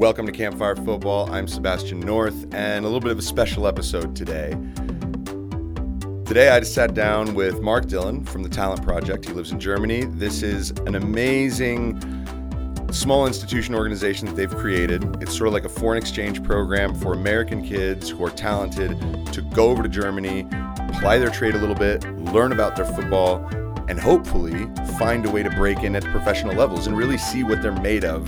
Welcome to Campfire Football. I'm Sebastian North, and a little bit of a special episode today. Today, I just sat down with Mark Dillon from the Talent Project. He lives in Germany. This is an amazing small institution organization that they've created. It's sort of like a foreign exchange program for American kids who are talented to go over to Germany, apply their trade a little bit, learn about their football, and hopefully find a way to break in at professional levels and really see what they're made of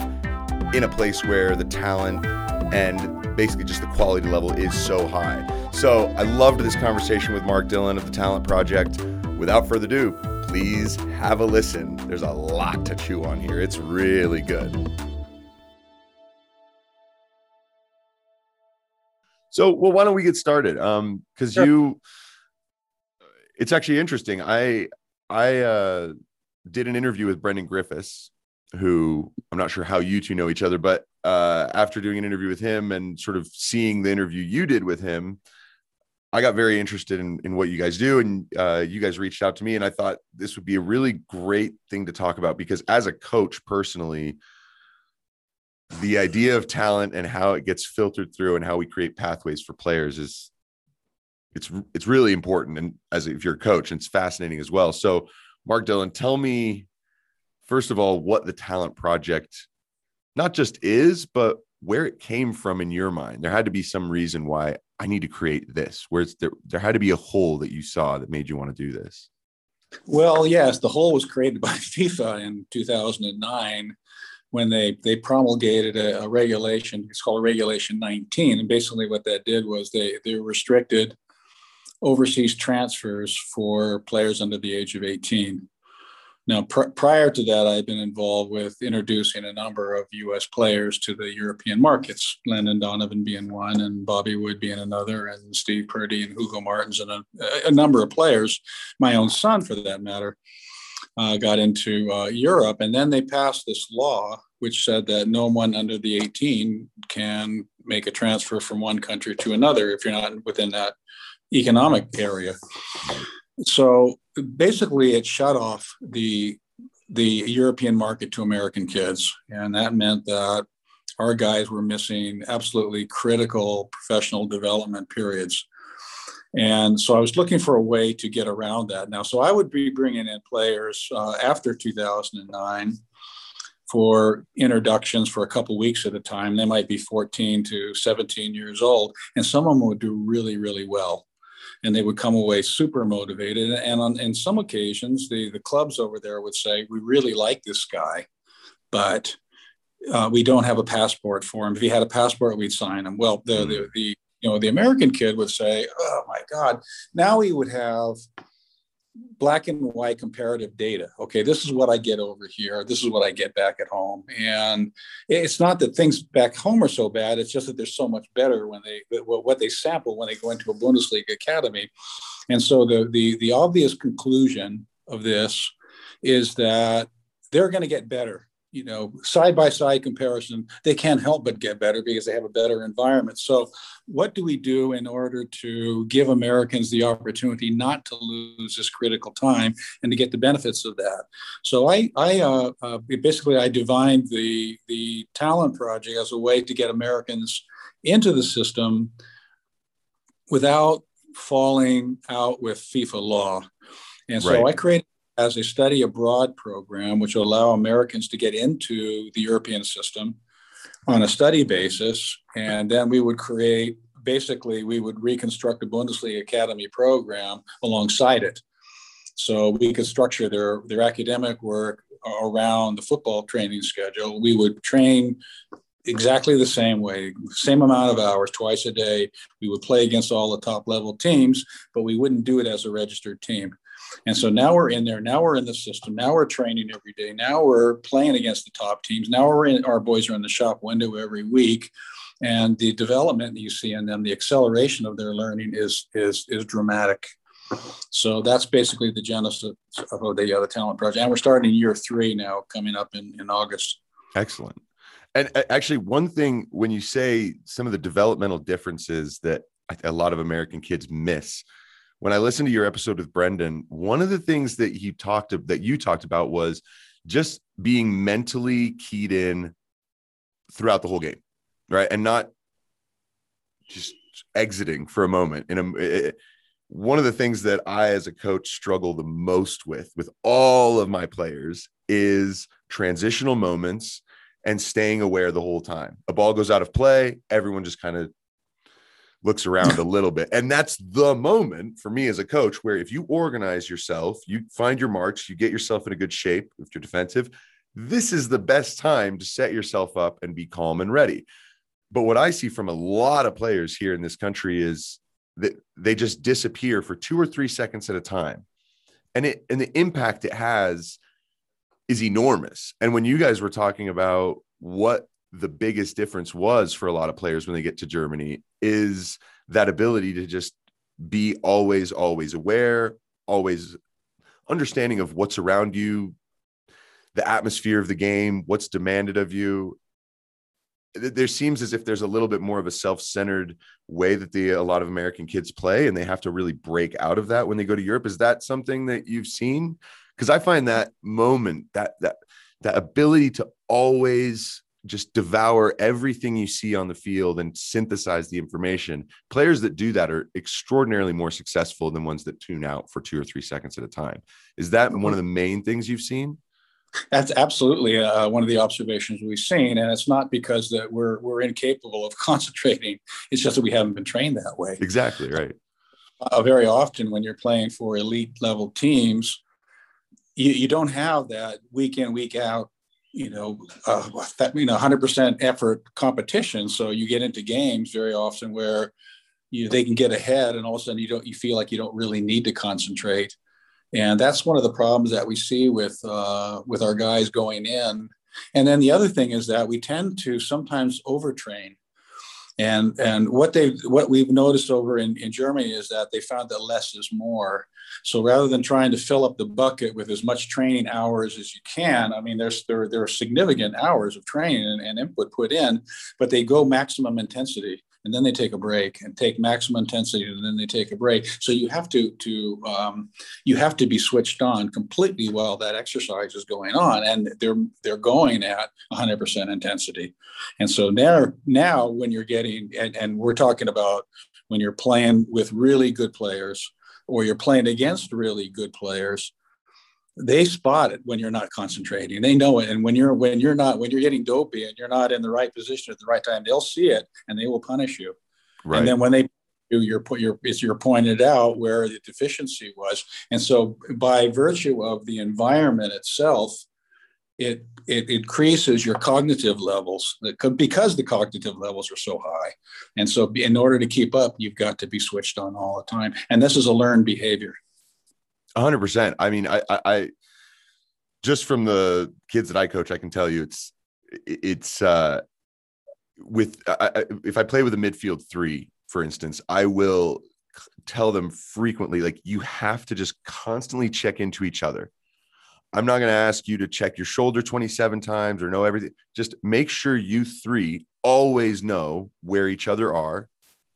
in a place where the talent and basically just the quality level is so high. So I loved this conversation with Mark Dillon of the Talent Project. Without further ado, please have a listen. There's a lot to chew on here. It's really good. So, well, why don't we get started? Um, because sure. you, it's actually interesting. I I uh, did an interview with Brendan Griffiths who I'm not sure how you two know each other, but uh, after doing an interview with him and sort of seeing the interview you did with him, I got very interested in, in what you guys do. And uh, you guys reached out to me, and I thought this would be a really great thing to talk about because as a coach personally, the idea of talent and how it gets filtered through and how we create pathways for players is it's it's really important and as if you're a coach it's fascinating as well so mark dillon tell me first of all, what the talent project not just is, but where it came from in your mind. There had to be some reason why I need to create this. Where there, there had to be a hole that you saw that made you want to do this. Well, yes, the hole was created by FIFA in 2009 when they they promulgated a, a, regulation. It's called Regulation 19, and basically what that did was they they restricted overseas transfers for players under the age of 18. Now, pr- prior to that, I'd been involved with introducing a number of U.S. players to the European markets, Landon Donovan being one, and Bobby Wood being another, and Steve Purdy and Hugo Martins, and a, a number of players. My own son, for that matter, uh, got into uh, Europe, and then they passed this law which said that no one under the 18 can make a transfer from one country to another if you're not within that economic area. So basically, it shut off the the European market to American kids, and that meant that our guys were missing absolutely critical professional development periods. And so I was looking for a way to get around that. Now, so I would be bringing in players uh, after 2009 for introductions for a couple weeks at a time. They might be 14 to 17 years old, and some of them would do really, really well and they would come away super motivated. And on in some occasions, the the clubs over there would say, "We really like this guy, but uh, we don't have a passport for him. If he had a passport, we'd sign him." Well, the, the hmm. the you know the American kid would say, "Oh my God!" Now he would have black and white comparative data. Okay, this is what I get over here. This is what I get back at home. And it's not that things back home are so bad. It's just that they're so much better when they what they sample when they go into a Bundesliga academy. And so the the the obvious conclusion of this is that they're going to get better you know side by side comparison they can't help but get better because they have a better environment. So what do we do in order to give americans the opportunity not to lose this critical time and to get the benefits of that? So i i uh, uh, basically i divined the the talent project as a way to get americans into the system without falling out with fifa law. And so right. i created as a study abroad program, which will allow Americans to get into the European system on a study basis. And then we would create basically, we would reconstruct a Bundesliga Academy program alongside it. So we could structure their, their academic work around the football training schedule. We would train exactly the same way, same amount of hours twice a day. We would play against all the top level teams, but we wouldn't do it as a registered team. And so now we're in there. Now we're in the system. Now we're training every day. Now we're playing against the top teams. Now we're in, our boys are in the shop window every week. And the development that you see in them, the acceleration of their learning is is is dramatic. So that's basically the genesis of the, uh, the talent project. And we're starting in year three now, coming up in, in August. Excellent. And uh, actually, one thing when you say some of the developmental differences that a lot of American kids miss, when I listened to your episode with Brendan, one of the things that he talked that you talked about was just being mentally keyed in throughout the whole game. right? And not just exiting for a moment. In a, it, one of the things that I, as a coach, struggle the most with, with all of my players, is transitional moments and staying aware the whole time. A ball goes out of play, everyone just kind of looks around a little bit. And that's the moment for me as a coach where if you organize yourself, you find your marks, you get yourself in a good shape if you're defensive, this is the best time to set yourself up and be calm and ready. But what I see from a lot of players here in this country is that they just disappear for two or three seconds at a time. And it and the impact it has is enormous. And when you guys were talking about what the biggest difference was for a lot of players when they get to Germany is that ability to just be always, always aware, always understanding of what's around you, the atmosphere of the game, what's demanded of you. There seems as if there's a little bit more of a self-centered way that the a lot of American kids play, and they have to really break out of that when they go to Europe. Is that something that you've seen? Because I find that moment, that that that ability to always just devour everything you see on the field and synthesize the information. Players that do that are extraordinarily more successful than ones that tune out for two or three seconds at a time. Is that one of mm-hmm. the main things you've seen? That's absolutely uh, one of the observations we've seen, and it's not because that we're we're incapable of concentrating. It's just that we haven't been trained that way. Exactly right. Uh, very often, when you're playing for elite level teams, you, you don't have that week in week out you know, uh, that you know, 100% effort competition. So you get into games very often where you they can get ahead, and all of a sudden you don't you feel like you don't really need to concentrate, and that's one of the problems that we see with uh, with our guys going in. And then the other thing is that we tend to sometimes overtrain. And and what they what we've noticed over in, in Germany is that they found that less is more. So rather than trying to fill up the bucket with as much training hours as you can, I mean, there's there, there are significant hours of training and, and input put in, but they go maximum intensity and then they take a break and take maximum intensity and then they take a break. So you have to to um, you have to be switched on completely while that exercise is going on and they're they're going at 100% intensity. And so now now when you're getting and, and we're talking about when you're playing with really good players or you're playing against really good players they spot it when you're not concentrating. They know it. And when you're when you're not when you're getting dopey and you're not in the right position at the right time they'll see it and they will punish you. Right. and then when they do you're you're you're pointed out where the deficiency was. And so by virtue of the environment itself it it increases your cognitive levels because the cognitive levels are so high. And so in order to keep up you've got to be switched on all the time. And this is a learned behavior hundred percent. I mean, I, I, I, just from the kids that I coach, I can tell you it's, it's, uh, with, I, if I play with a midfield three, for instance, I will tell them frequently, like, you have to just constantly check into each other. I'm not going to ask you to check your shoulder 27 times or know everything. Just make sure you three always know where each other are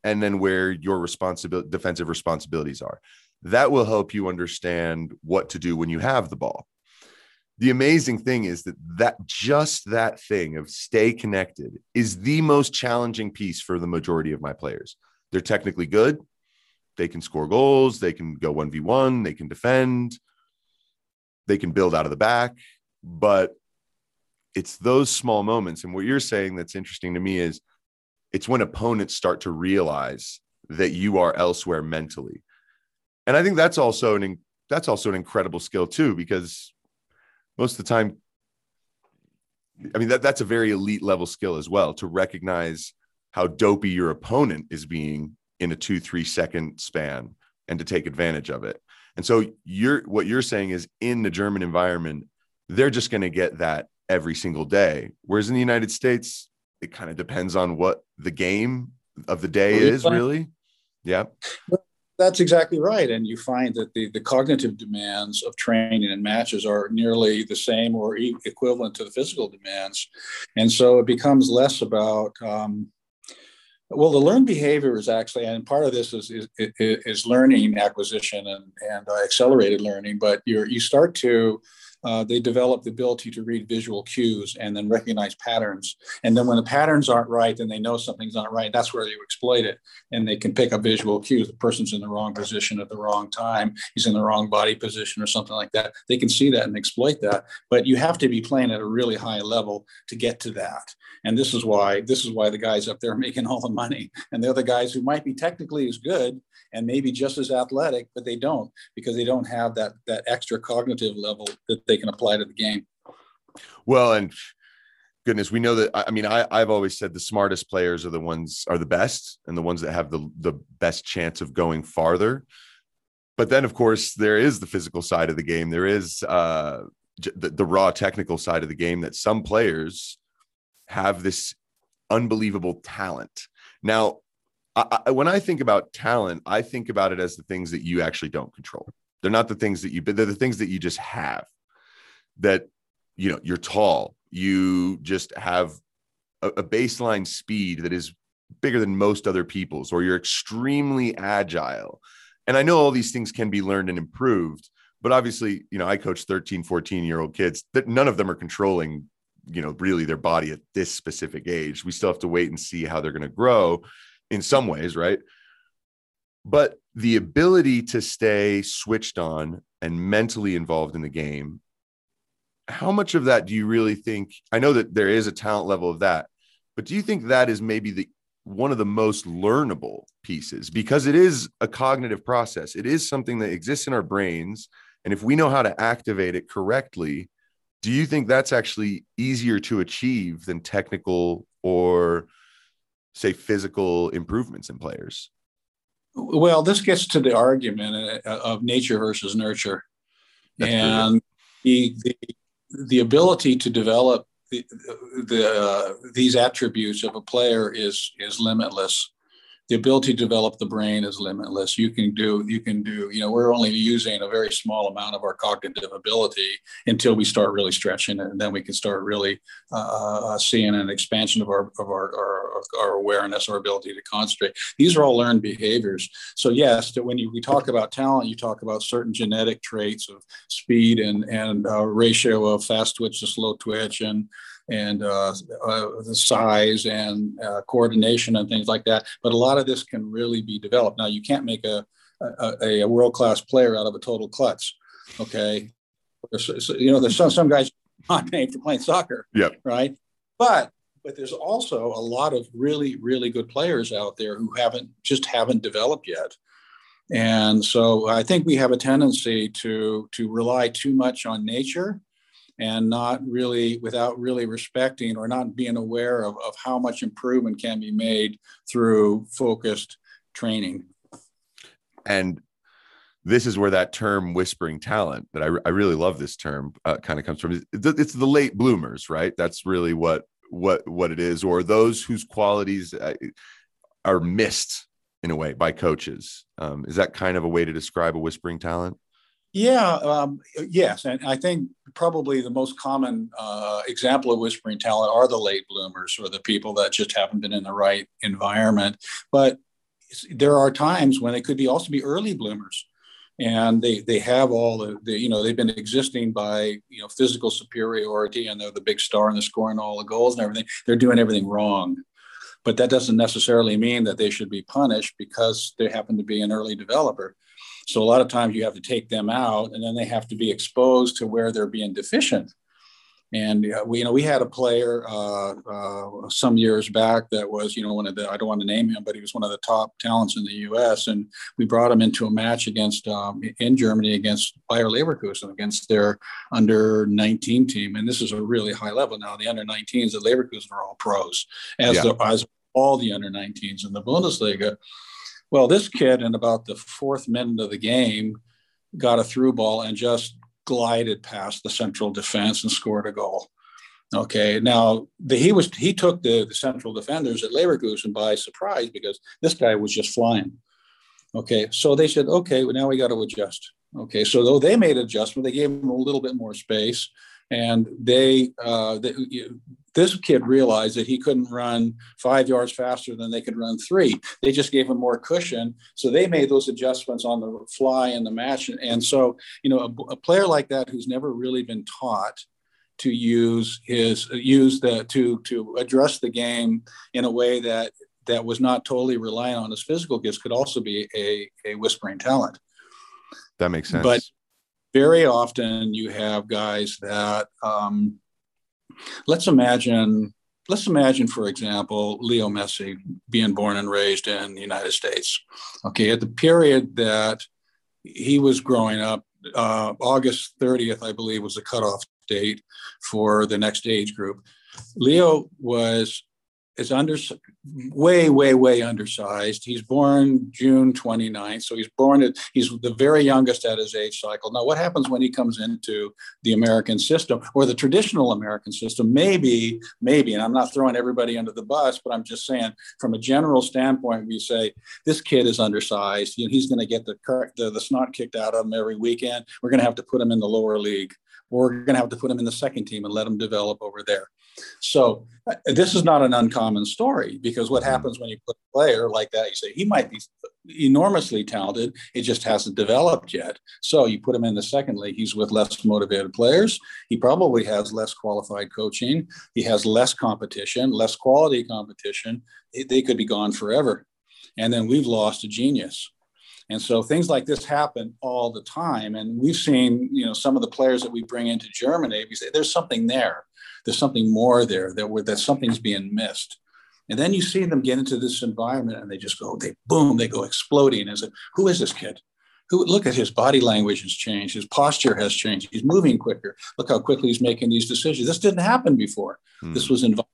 and then where your responsibility defensive responsibilities are that will help you understand what to do when you have the ball. The amazing thing is that that just that thing of stay connected is the most challenging piece for the majority of my players. They're technically good. They can score goals. They can go 1v1 they can defend. They can build out of the back. But it's those small moments. And what you're saying that's interesting to me is it's when opponents start to realize that you are elsewhere mentally and I think that's also an that's also an incredible skill too, because most of the time, I mean that that's a very elite level skill as well to recognize how dopey your opponent is being in a two three second span and to take advantage of it. And so you're what you're saying is in the German environment, they're just going to get that every single day. Whereas in the United States, it kind of depends on what the game of the day is, really. Yeah. That's exactly right. And you find that the, the cognitive demands of training and matches are nearly the same or equivalent to the physical demands. And so it becomes less about, um, well, the learned behavior is actually, and part of this is, is, is learning acquisition and, and uh, accelerated learning, but you you start to uh, they develop the ability to read visual cues and then recognize patterns. And then when the patterns aren't right, then they know something's not right. That's where you exploit it. And they can pick up visual cues. The person's in the wrong position at the wrong time. He's in the wrong body position or something like that. They can see that and exploit that. But you have to be playing at a really high level to get to that. And this is why this is why the guys up there are making all the money. And the other guys who might be technically as good and maybe just as athletic, but they don't because they don't have that that extra cognitive level that they can apply to the game. Well, and goodness, we know that. I mean, I, I've always said the smartest players are the ones are the best and the ones that have the the best chance of going farther. But then, of course, there is the physical side of the game. There is uh, the, the raw technical side of the game that some players have this unbelievable talent. Now, I, when I think about talent, I think about it as the things that you actually don't control. They're not the things that you, but they're the things that you just have. That you know, you're tall. You just have a, a baseline speed that is bigger than most other people's, or you're extremely agile. And I know all these things can be learned and improved, but obviously, you know, I coach 13, 14 year old kids that none of them are controlling, you know, really their body at this specific age. We still have to wait and see how they're going to grow in some ways, right? But the ability to stay switched on and mentally involved in the game, how much of that do you really think? I know that there is a talent level of that, but do you think that is maybe the one of the most learnable pieces because it is a cognitive process. It is something that exists in our brains. And if we know how to activate it correctly, do you think that's actually easier to achieve than technical or say physical improvements in players? Well, this gets to the argument uh, of nature versus nurture, That's and the, the, the ability to develop the, the uh, these attributes of a player is is limitless the ability to develop the brain is limitless. You can do, you can do, you know, we're only using a very small amount of our cognitive ability until we start really stretching it. And then we can start really uh, uh seeing an expansion of our, of our, our, our, awareness, our ability to concentrate. These are all learned behaviors. So yes, when you, we talk about talent, you talk about certain genetic traits of speed and, and uh, ratio of fast twitch to slow twitch and, and uh, uh, the size and uh, coordination and things like that. But a lot of this can really be developed. Now, you can't make a, a, a world class player out of a total klutz. Okay. So, you know, there's some, some guys not made for playing soccer. Yeah. Right. But but there's also a lot of really really good players out there who haven't just haven't developed yet and so i think we have a tendency to to rely too much on nature and not really without really respecting or not being aware of, of how much improvement can be made through focused training. And this is where that term whispering talent that I, I really love this term uh, kind of comes from. It's the late bloomers, right? That's really what what what it is, or those whose qualities uh, are missed in a way by coaches. Um, is that kind of a way to describe a whispering talent? Yeah, um, yes, and I think probably the most common uh, example of whispering talent are the late bloomers or the people that just haven't been in the right environment. But there are times when they could be also be early bloomers, and they they have all the, the you know they've been existing by you know physical superiority and they're the big star and they're scoring all the goals and everything. They're doing everything wrong. But that doesn't necessarily mean that they should be punished because they happen to be an early developer so a lot of times you have to take them out, and then they have to be exposed to where they're being deficient. And uh, we, you know, we had a player uh, uh, some years back that was, you know, one of the I don't want to name him, but he was one of the top talents in the U.S. And we brought him into a match against um, in Germany against Bayer Leverkusen against their under 19 team, and this is a really high level now. The under 19s at Leverkusen are all pros, as yeah. the, as all the under 19s in the Bundesliga. Well, this kid in about the fourth minute of the game got a through ball and just glided past the central defense and scored a goal. Okay, now the, he was he took the, the central defenders at Leverkusen by surprise because this guy was just flying. Okay, so they said, okay, well, now we got to adjust. Okay, so though they made adjustment, they gave him a little bit more space, and they, uh, they this kid realized that he couldn't run five yards faster than they could run three. They just gave him more cushion. So they made those adjustments on the fly in the match. And so, you know, a, a player like that who's never really been taught to use his use the to to address the game in a way that that was not totally reliant on his physical gifts could also be a, a whispering talent. That makes sense. But very often you have guys that um, let's imagine let's imagine for example leo messi being born and raised in the united states. Okay at the period that he was growing up uh, august 30th i believe was the cutoff date for the next age group. Leo was is under way, way, way undersized. He's born June 29th. So he's born at, he's the very youngest at his age cycle. Now, what happens when he comes into the American system or the traditional American system? Maybe, maybe, and I'm not throwing everybody under the bus, but I'm just saying from a general standpoint, we say this kid is undersized. You know, he's going to get the, the, the snot kicked out of him every weekend. We're going to have to put him in the lower league. We're going to have to put him in the second team and let him develop over there. So this is not an uncommon story because what mm-hmm. happens when you put a player like that, you say he might be enormously talented, it just hasn't developed yet. So you put him in the second league, he's with less motivated players. He probably has less qualified coaching. He has less competition, less quality competition. They could be gone forever. And then we've lost a genius. And so things like this happen all the time. And we've seen, you know, some of the players that we bring into Germany, we say there's something there there's something more there that where that something's being missed. And then you see them get into this environment and they just go, they boom, they go exploding. As a, who is this kid? Who look at his body language has changed, his posture has changed, he's moving quicker. Look how quickly he's making these decisions. This didn't happen before. Hmm. This was involved.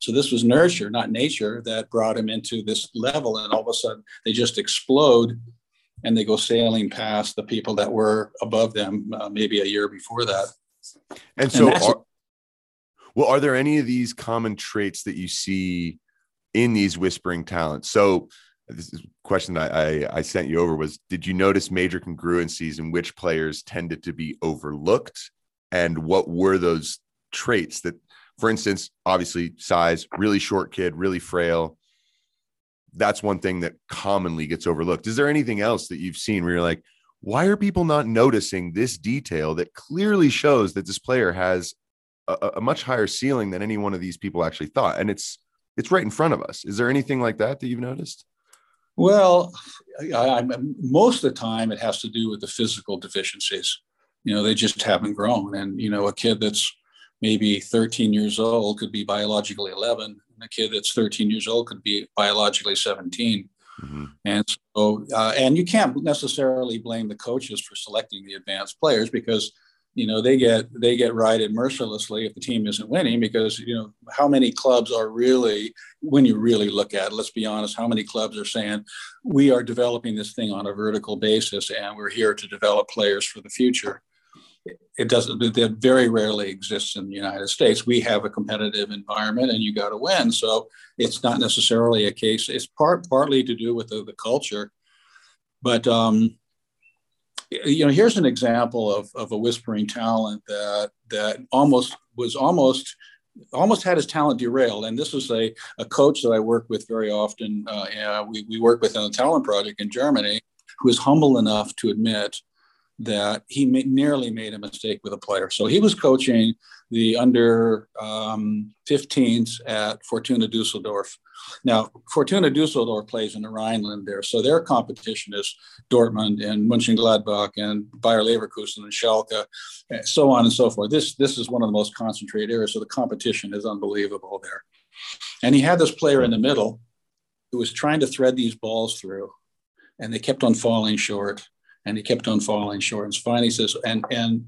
So this was nurture, not nature, that brought him into this level. And all of a sudden they just explode and they go sailing past the people that were above them uh, maybe a year before that. And so and are, well, are there any of these common traits that you see in these whispering talents? So, this is question that I, I sent you over was Did you notice major congruencies in which players tended to be overlooked? And what were those traits that, for instance, obviously size, really short kid, really frail? That's one thing that commonly gets overlooked. Is there anything else that you've seen where you're like, why are people not noticing this detail that clearly shows that this player has a, a, much higher ceiling than any one of these people actually thought. And it's it's right in front of us. Is there anything like that that you've noticed? Well I, I, most of the time it has to do with the physical deficiencies. You know they just haven't grown. And you know a kid that's maybe 13 years old could be biologically 11 and a kid that's 13 years old could be biologically 17 mm-hmm. and so uh, and you can't necessarily blame the coaches for selecting the advanced players because you know they get they get righted mercilessly if the team isn't winning because you know how many clubs are really when you really look at it let's be honest how many clubs are saying we are developing this thing on a vertical basis and we're here to develop players for the future. It doesn't that very rarely exists in the united states. We have a competitive environment and you got to win. So it's not necessarily a case it's part partly to do with the, the culture. But um you know, here's an example of, of a whispering talent that that almost was almost almost had his talent derailed. And this is a, a coach that I work with very often. Uh, we, we work with on a talent project in Germany, who is humble enough to admit that he nearly made a mistake with a player. So he was coaching the under um, 15s at Fortuna Dusseldorf. Now, Fortuna Dusseldorf plays in the Rhineland there, so their competition is Dortmund and Mönchengladbach and Bayer Leverkusen and Schalke, and so on and so forth. This this is one of the most concentrated areas, so the competition is unbelievable there. And he had this player in the middle who was trying to thread these balls through, and they kept on falling short and he kept on falling short. And finally says, and and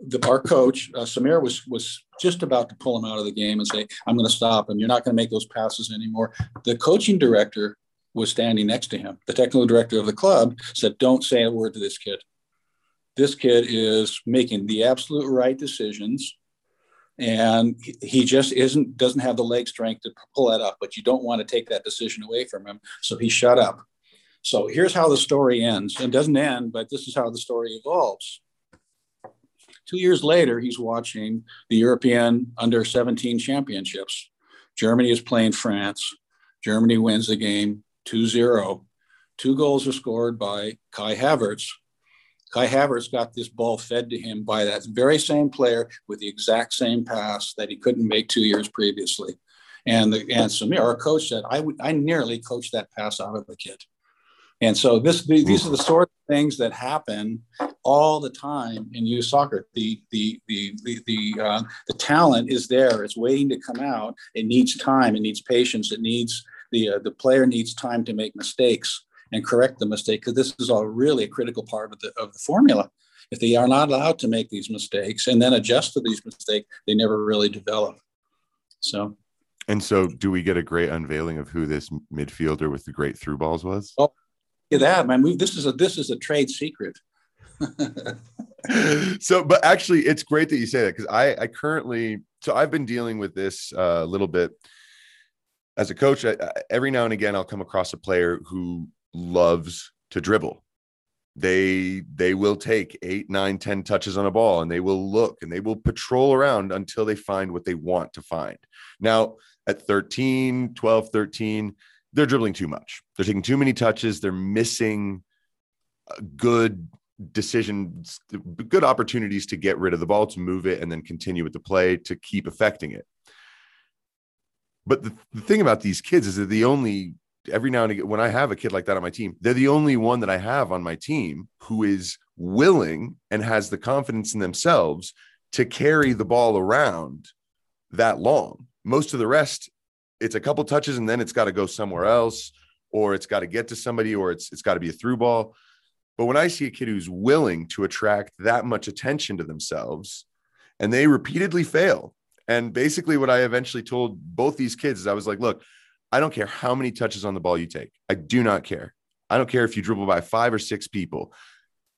the our coach uh, Samir was was just about to pull him out of the game and say, "I'm going to stop him. You're not going to make those passes anymore." The coaching director was standing next to him. The technical director of the club said, "Don't say a word to this kid. This kid is making the absolute right decisions." and he just isn't doesn't have the leg strength to pull that up but you don't want to take that decision away from him so he shut up so here's how the story ends. It doesn't end, but this is how the story evolves. Two years later, he's watching the European under 17 championships. Germany is playing France. Germany wins the game 2 0. Two goals are scored by Kai Havertz. Kai Havertz got this ball fed to him by that very same player with the exact same pass that he couldn't make two years previously. And the, and Samir, our coach said, I would I nearly coached that pass out of the kid. And so this these are the sort things that happen all the time in youth soccer. The the the the the, uh, the talent is there. It's waiting to come out. It needs time. It needs patience. It needs the uh, the player needs time to make mistakes and correct the mistake because this is all really a critical part of the of the formula. If they are not allowed to make these mistakes and then adjust to these mistakes, they never really develop. So. And so, do we get a great unveiling of who this midfielder with the great through balls was? Oh, at that, man. We, this is a this is a trade secret. so, but actually, it's great that you say that because I I currently so I've been dealing with this uh, a uh, little bit as a coach. I, every now and again, I'll come across a player who loves to dribble. They they will take eight, nine, ten touches on a ball, and they will look and they will patrol around until they find what they want to find. Now, at 13, 12, 13 they're dribbling too much. They're taking too many touches. They're missing uh, good decisions, good opportunities to get rid of the ball, to move it, and then continue with the play to keep affecting it. But the, the thing about these kids is that the only every now and again when I have a kid like that on my team, they're the only one that I have on my team who is willing and has the confidence in themselves to carry the ball around that long. Most of the rest it's a couple touches and then it's got to go somewhere else or it's got to get to somebody or it's it's got to be a through ball. But when i see a kid who's willing to attract that much attention to themselves and they repeatedly fail and basically what i eventually told both these kids is i was like look i don't care how many touches on the ball you take. I do not care. I don't care if you dribble by five or six people.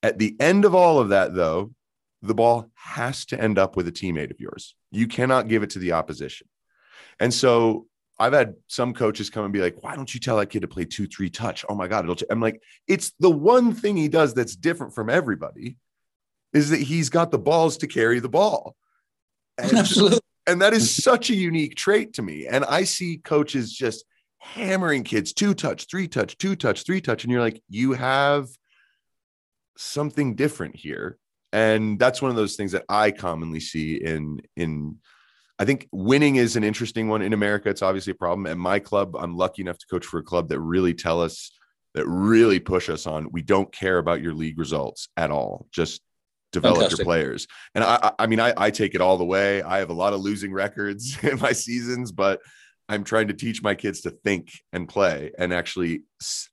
At the end of all of that though the ball has to end up with a teammate of yours. You cannot give it to the opposition. And so I've had some coaches come and be like, why don't you tell that kid to play two, three touch? Oh my God. It'll I'm like, it's the one thing he does that's different from everybody is that he's got the balls to carry the ball. And, Absolutely. And that is such a unique trait to me. And I see coaches just hammering kids two touch, three touch, two touch, three touch. And you're like, you have something different here. And that's one of those things that I commonly see in, in, I think winning is an interesting one in America. It's obviously a problem. At my club, I'm lucky enough to coach for a club that really tell us that really push us on. We don't care about your league results at all. Just develop Fantastic. your players. And I, I mean, I, I take it all the way. I have a lot of losing records in my seasons, but I'm trying to teach my kids to think and play and actually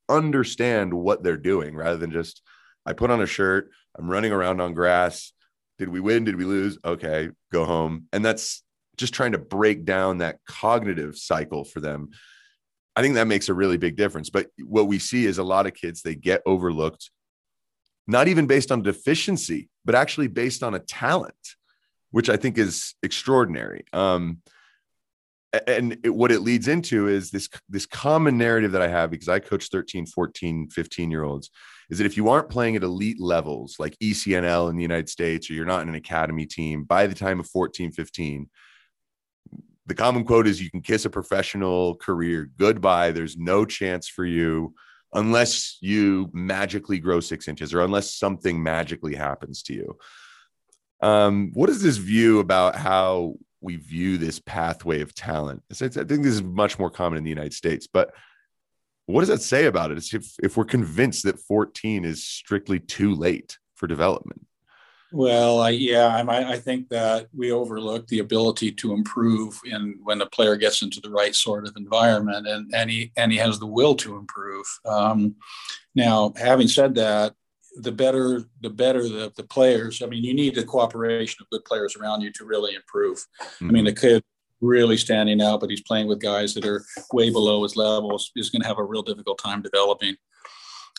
understand what they're doing rather than just I put on a shirt, I'm running around on grass. Did we win? Did we lose? Okay, go home. And that's just trying to break down that cognitive cycle for them i think that makes a really big difference. But what we see is a lot of kids they get overlooked not even based on deficiency but actually based on a talent which i think is extraordinary. Um, and it, what it leads into is this this common narrative that i have because i coach 13 14 15 year olds is that if you aren't playing at elite levels like ecnl in the united states or you're not in an academy team by the time of 14 15 the common quote is you can kiss a professional career goodbye. There's no chance for you unless you magically grow six inches or unless something magically happens to you. Um, what is this view about how we view this pathway of talent? I think this is much more common in the United States, but what does that say about it? If, if we're convinced that 14 is strictly too late for development? Well, I, yeah, I, I think that we overlook the ability to improve in when the player gets into the right sort of environment, and and he and he has the will to improve. Um, now, having said that, the better the better the, the players. I mean, you need the cooperation of good players around you to really improve. Mm-hmm. I mean, the mm-hmm. kid really standing out, but he's playing with guys that are way below his levels. Is going to have a real difficult time developing.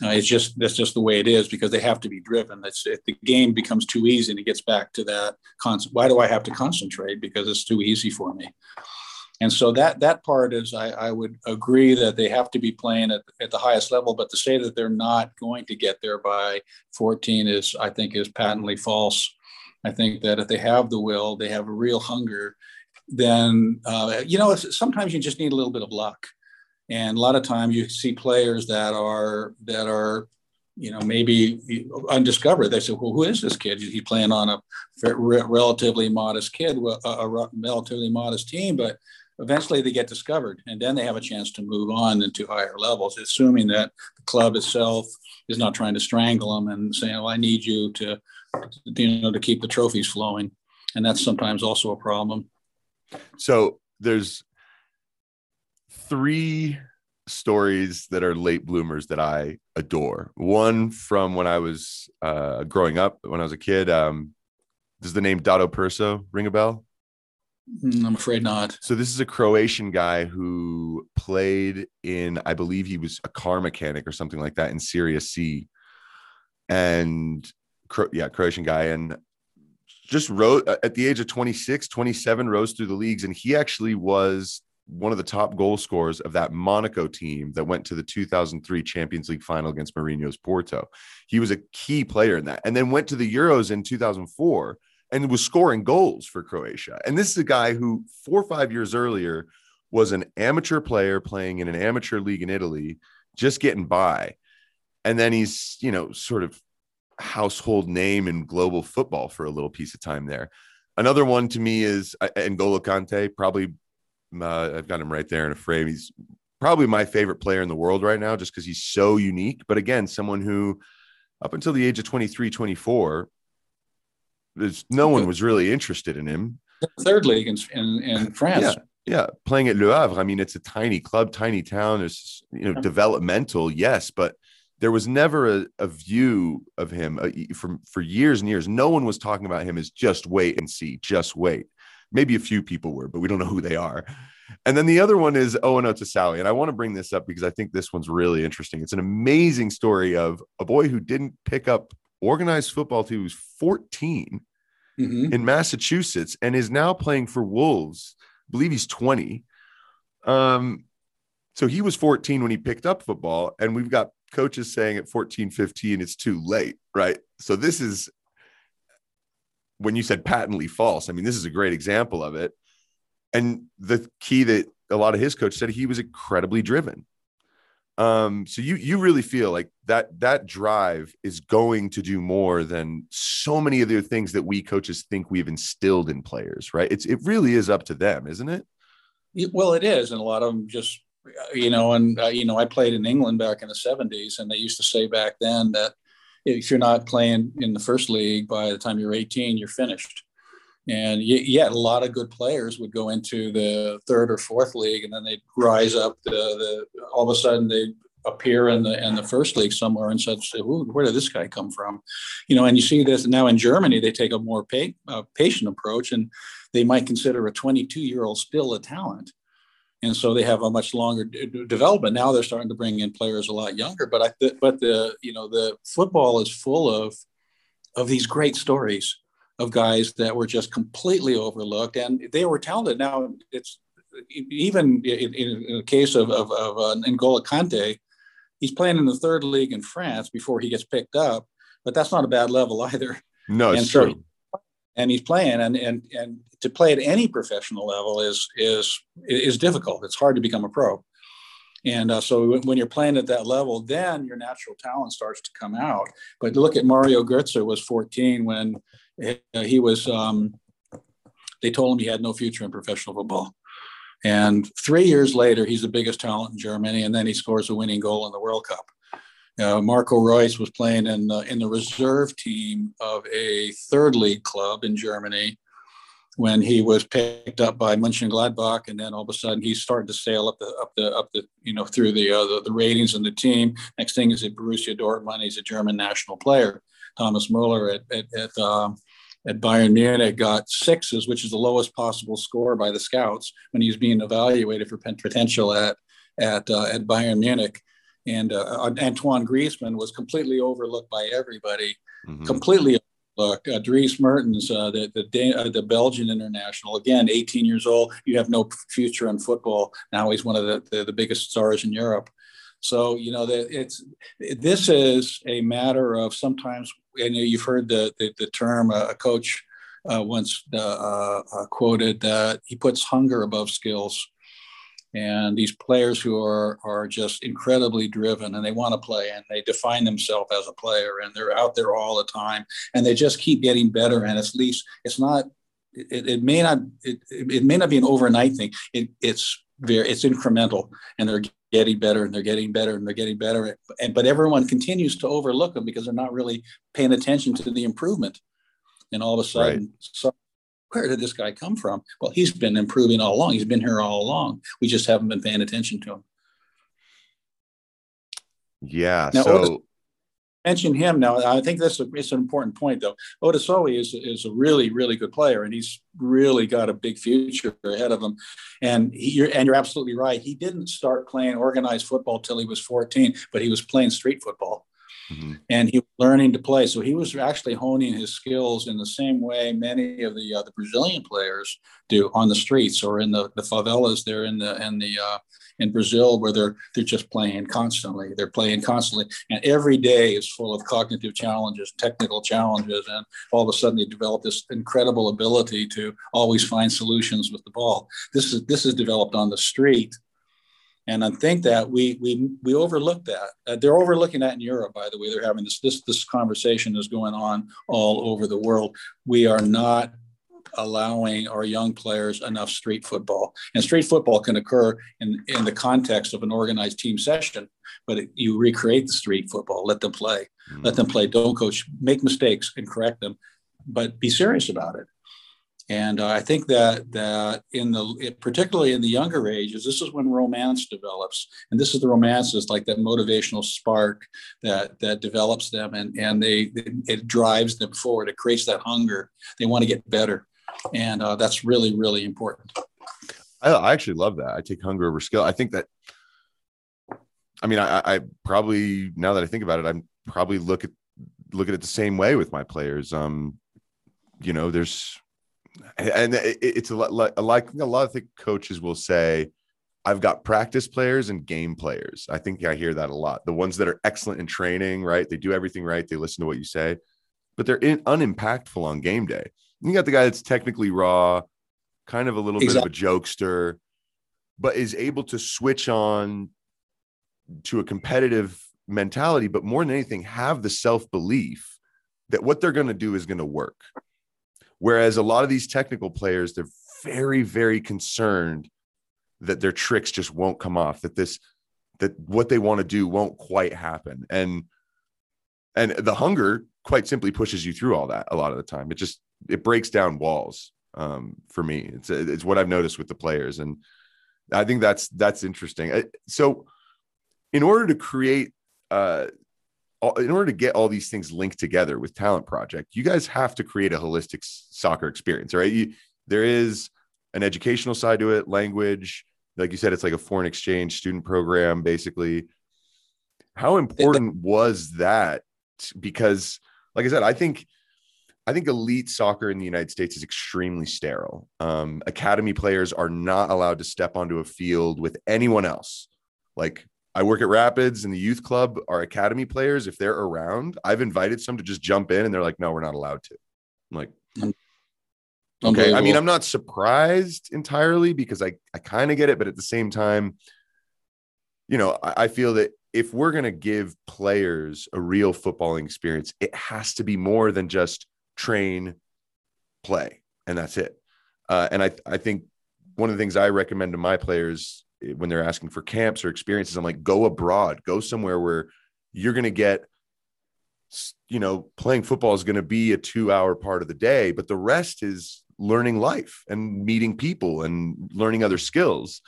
Uh, it's just that's just the way it is because they have to be driven. That's if the game becomes too easy and it gets back to that. Why do I have to concentrate? Because it's too easy for me. And so that that part is I, I would agree that they have to be playing at, at the highest level, but to say that they're not going to get there by 14 is I think is patently false. I think that if they have the will, they have a real hunger, then uh, you know sometimes you just need a little bit of luck, and a lot of times you see players that are that are you know maybe undiscovered. They say, well, who is this kid? He's playing on a relatively modest kid, a relatively modest team, but eventually they get discovered and then they have a chance to move on into higher levels assuming that the club itself is not trying to strangle them and saying well oh, i need you to you know to keep the trophies flowing and that's sometimes also a problem so there's three stories that are late bloomers that i adore. One from when i was uh, growing up when i was a kid um, does the name Dado Pršo ring a bell? Mm, I'm afraid not. So this is a Croatian guy who played in, I believe he was a car mechanic or something like that in Serie C, and yeah, Croatian guy, and just rose at the age of 26, 27, rose through the leagues, and he actually was one of the top goal scorers of that Monaco team that went to the 2003 Champions League final against Mourinho's Porto. He was a key player in that, and then went to the Euros in 2004 and was scoring goals for Croatia. And this is a guy who four or five years earlier was an amateur player playing in an amateur league in Italy, just getting by. And then he's, you know, sort of household name in global football for a little piece of time there. Another one to me is uh, N'Golo Kante. Probably, uh, I've got him right there in a frame. He's probably my favorite player in the world right now just because he's so unique. But again, someone who, up until the age of 23, 24, there's no one was really interested in him. Third league in in, in France. Yeah. Yeah, playing at Le Havre. I mean, it's a tiny club, tiny town. It's you know developmental, yes, but there was never a, a view of him uh, from for years and years. No one was talking about him as just wait and see, just wait. Maybe a few people were, but we don't know who they are. And then the other one is Owen Otasowie. And I want to bring this up because I think this one's really interesting. It's an amazing story of a boy who didn't pick up organized football till he was 14 mm-hmm. in Massachusetts and is now playing for Wolves. I believe he's 20. Um, so he was 14 when he picked up football, and we've got coaches saying at 14, 15, it's too late, right? So this is when you said patently false. I mean, this is a great example of it. And the key that a lot of his coach said he was incredibly driven. Um, so you you really feel like that that drive is going to do more than so many of the things that we coaches think we've instilled in players, right? It's it really is up to them, isn't it? Well, it is, and a lot of them just you know, and uh, you know, I played in England back in the '70s, and they used to say back then that if you're not playing in the first league by the time you're 18, you're finished. And yet, a lot of good players would go into the third or fourth league, and then they'd rise up. The, the all of a sudden they appear in the in the first league somewhere and said, "Where did this guy come from?" You know, and you see this now in Germany. They take a more uh, patient approach, and they might consider a 22 year old still a talent, and so they have a much longer d- development. Now they're starting to bring in players a lot younger. But I th- but the you know the football is full of of these great stories of guys that were just completely overlooked, and they were talented. Now it's even in, in the case of, of, of uh, N'Golo Kante, he's playing in the third league in France before he gets picked up, but that's not a bad level either. No, it's and so, true. And he's playing, and and and to play at any professional level is is is difficult. It's hard to become a pro. And uh, so when you're playing at that level, then your natural talent starts to come out. But look at Mario Götze was 14 when he was. Um, they told him he had no future in professional football. And three years later, he's the biggest talent in Germany, and then he scores a winning goal in the World Cup. Uh, Marco Reus was playing in the, in the reserve team of a third league club in Germany when he was picked up by Mönchengladbach, and then all of a sudden he started to sail up the up the up the you know through the uh, the, the, ratings in the team. Next thing is at Borussia Dortmund, he's a German national player. Thomas Muller at at, at um, at Bayern Munich got sixes, which is the lowest possible score by the scouts when he's being evaluated for potential at at uh, at Bayern Munich. And uh, Antoine Griezmann was completely overlooked by everybody, mm-hmm. completely overlooked. Uh, Dries Mertens, uh, the the, uh, the Belgian international, again, 18 years old. You have no future in football. Now he's one of the, the, the biggest stars in Europe. So you know that it's this is a matter of sometimes and you've heard the the, the term uh, a coach uh, once uh, uh, quoted that he puts hunger above skills. And these players who are are just incredibly driven and they want to play and they define themselves as a player and they're out there all the time and they just keep getting better. And at least it's not it, it may not it, it may not be an overnight thing. It, it's very it's incremental and they're getting better and they're getting better and they're getting better. And but everyone continues to overlook them because they're not really paying attention to the improvement. And all of a sudden, right. Where did this guy come from? Well, he's been improving all along. He's been here all along. We just haven't been paying attention to him. Yeah. Now, so Otis, mention him now. I think that's a, it's an important point, though. Otasowie is is a really really good player, and he's really got a big future ahead of him. And he, you're and you're absolutely right. He didn't start playing organized football till he was 14, but he was playing street football. Mm-hmm. And he was learning to play, so he was actually honing his skills in the same way many of the uh, the Brazilian players do on the streets or in the, the favelas there in the in the uh, in Brazil where they're they're just playing constantly. They're playing constantly, and every day is full of cognitive challenges, technical challenges, and all of a sudden they develop this incredible ability to always find solutions with the ball. This is this is developed on the street and I think that we we we overlook that. Uh, they're overlooking that in Europe, by the way. They're having this this this conversation is going on all over the world. We are not allowing our young players enough street football. And street football can occur in, in the context of an organized team session, but it, you recreate the street football, let them play, mm-hmm. let them play, don't coach, make mistakes and correct them, but be serious about it. And uh, I think that that in the particularly in the younger ages, this is when romance develops, and this is the romance is like that motivational spark that that develops them, and and they it drives them forward. It creates that hunger. They want to get better, and uh, that's really really important. I, I actually love that. I take hunger over skill. I think that. I mean, I, I probably now that I think about it, I'm probably look at look at it the same way with my players. Um, you know, there's and it's a lot like a lot of the coaches will say i've got practice players and game players. I think i hear that a lot. The ones that are excellent in training right? They do everything right. They listen to what you say. But they're in, unimpactful on game day. You got the guy that's technically raw kind of a little exactly. bit of a jokester but is able to switch on to a competitive mentality but more than anything have the self-belief that what they're going to do is going to work Whereas a lot of these technical players, they're very, very concerned that their tricks just won't come off, that this, that what they want to do won't quite happen. And, and the hunger quite simply pushes you through all that a lot of the time. It just, it breaks down walls um, for me. It's, it's what I've noticed with the players. And I think that's, that's interesting. So in order to create uh, in order to get all these things linked together with talent project you guys have to create a holistic soccer experience right? You, there is an educational side to it language like you said it's like a foreign exchange student program basically. How important was that? Because like i said i think i think elite soccer in the united states is extremely sterile. Um, academy players are not allowed to step onto a field with anyone else. Like I work at Rapids and the youth club, our academy players, if they're around, I've invited some to just jump in and they're like, no, we're not allowed to. I'm like, okay. I mean, I'm not surprised entirely because I, I kind of get it, but at the same time, you know, I, I feel that if we're going to give players a real footballing experience, it has to be more than just train, play, and that's it. Uh, and I, I think one of the things I recommend to my players when they're asking for camps or experiences i'm like go abroad go somewhere where you're going to get you know playing football is going to be a 2 hour part of the day but the rest is learning life and meeting people and learning other skills.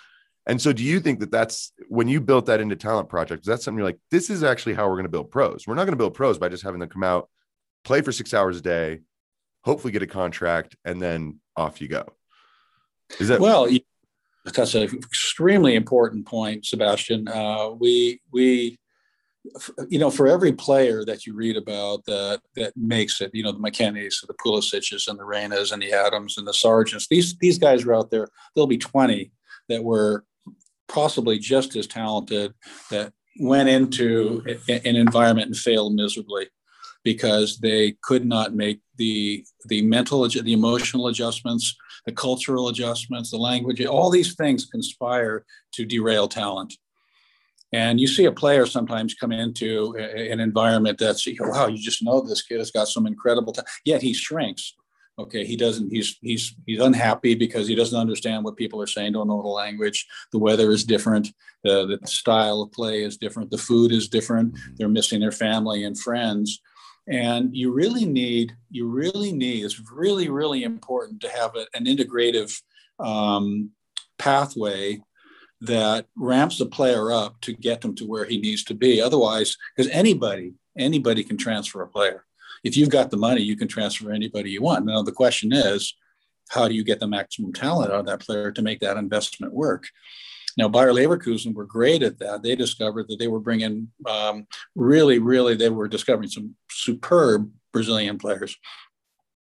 And so do you think that that's when you built that into talent projects that's something you're like this is actually how we're going to build pros. We're not going to build pros by just having them come out play for 6 hours a day hopefully get a contract and then off you go. Is that well that's an extremely important point, Sebastian. Uh, we we you know, for every player that you read about that that makes it, you know, the McKennies, the Pulisic's, and the Reynas, and the Adams, and the Sargents, these these guys are out there. There'll be twenty that were possibly just as talented that went into an environment and failed miserably. Because they could not make the the mental the emotional adjustments the cultural adjustments the language all these things conspire to derail talent. And you see a player sometimes come into an environment that's wow you just know this kid has got some incredible talent yet he shrinks. Okay he doesn't he's he's he's unhappy because he doesn't understand what people are saying don't know the language the weather is different the, the style of play is different the food is different they're missing their family and friends and you really need you really need it's really really important to have a, an integrative um, pathway that ramps the player up to get them to where he needs to be otherwise because anybody anybody can transfer a player if you've got the money, you can transfer anybody you want. Now, the question is, how do you get the maximum talent out of that player to make that investment work? Now, Bayer Leverkusen were great at that. They discovered that they were bringing um, really, really, they were discovering some superb Brazilian players,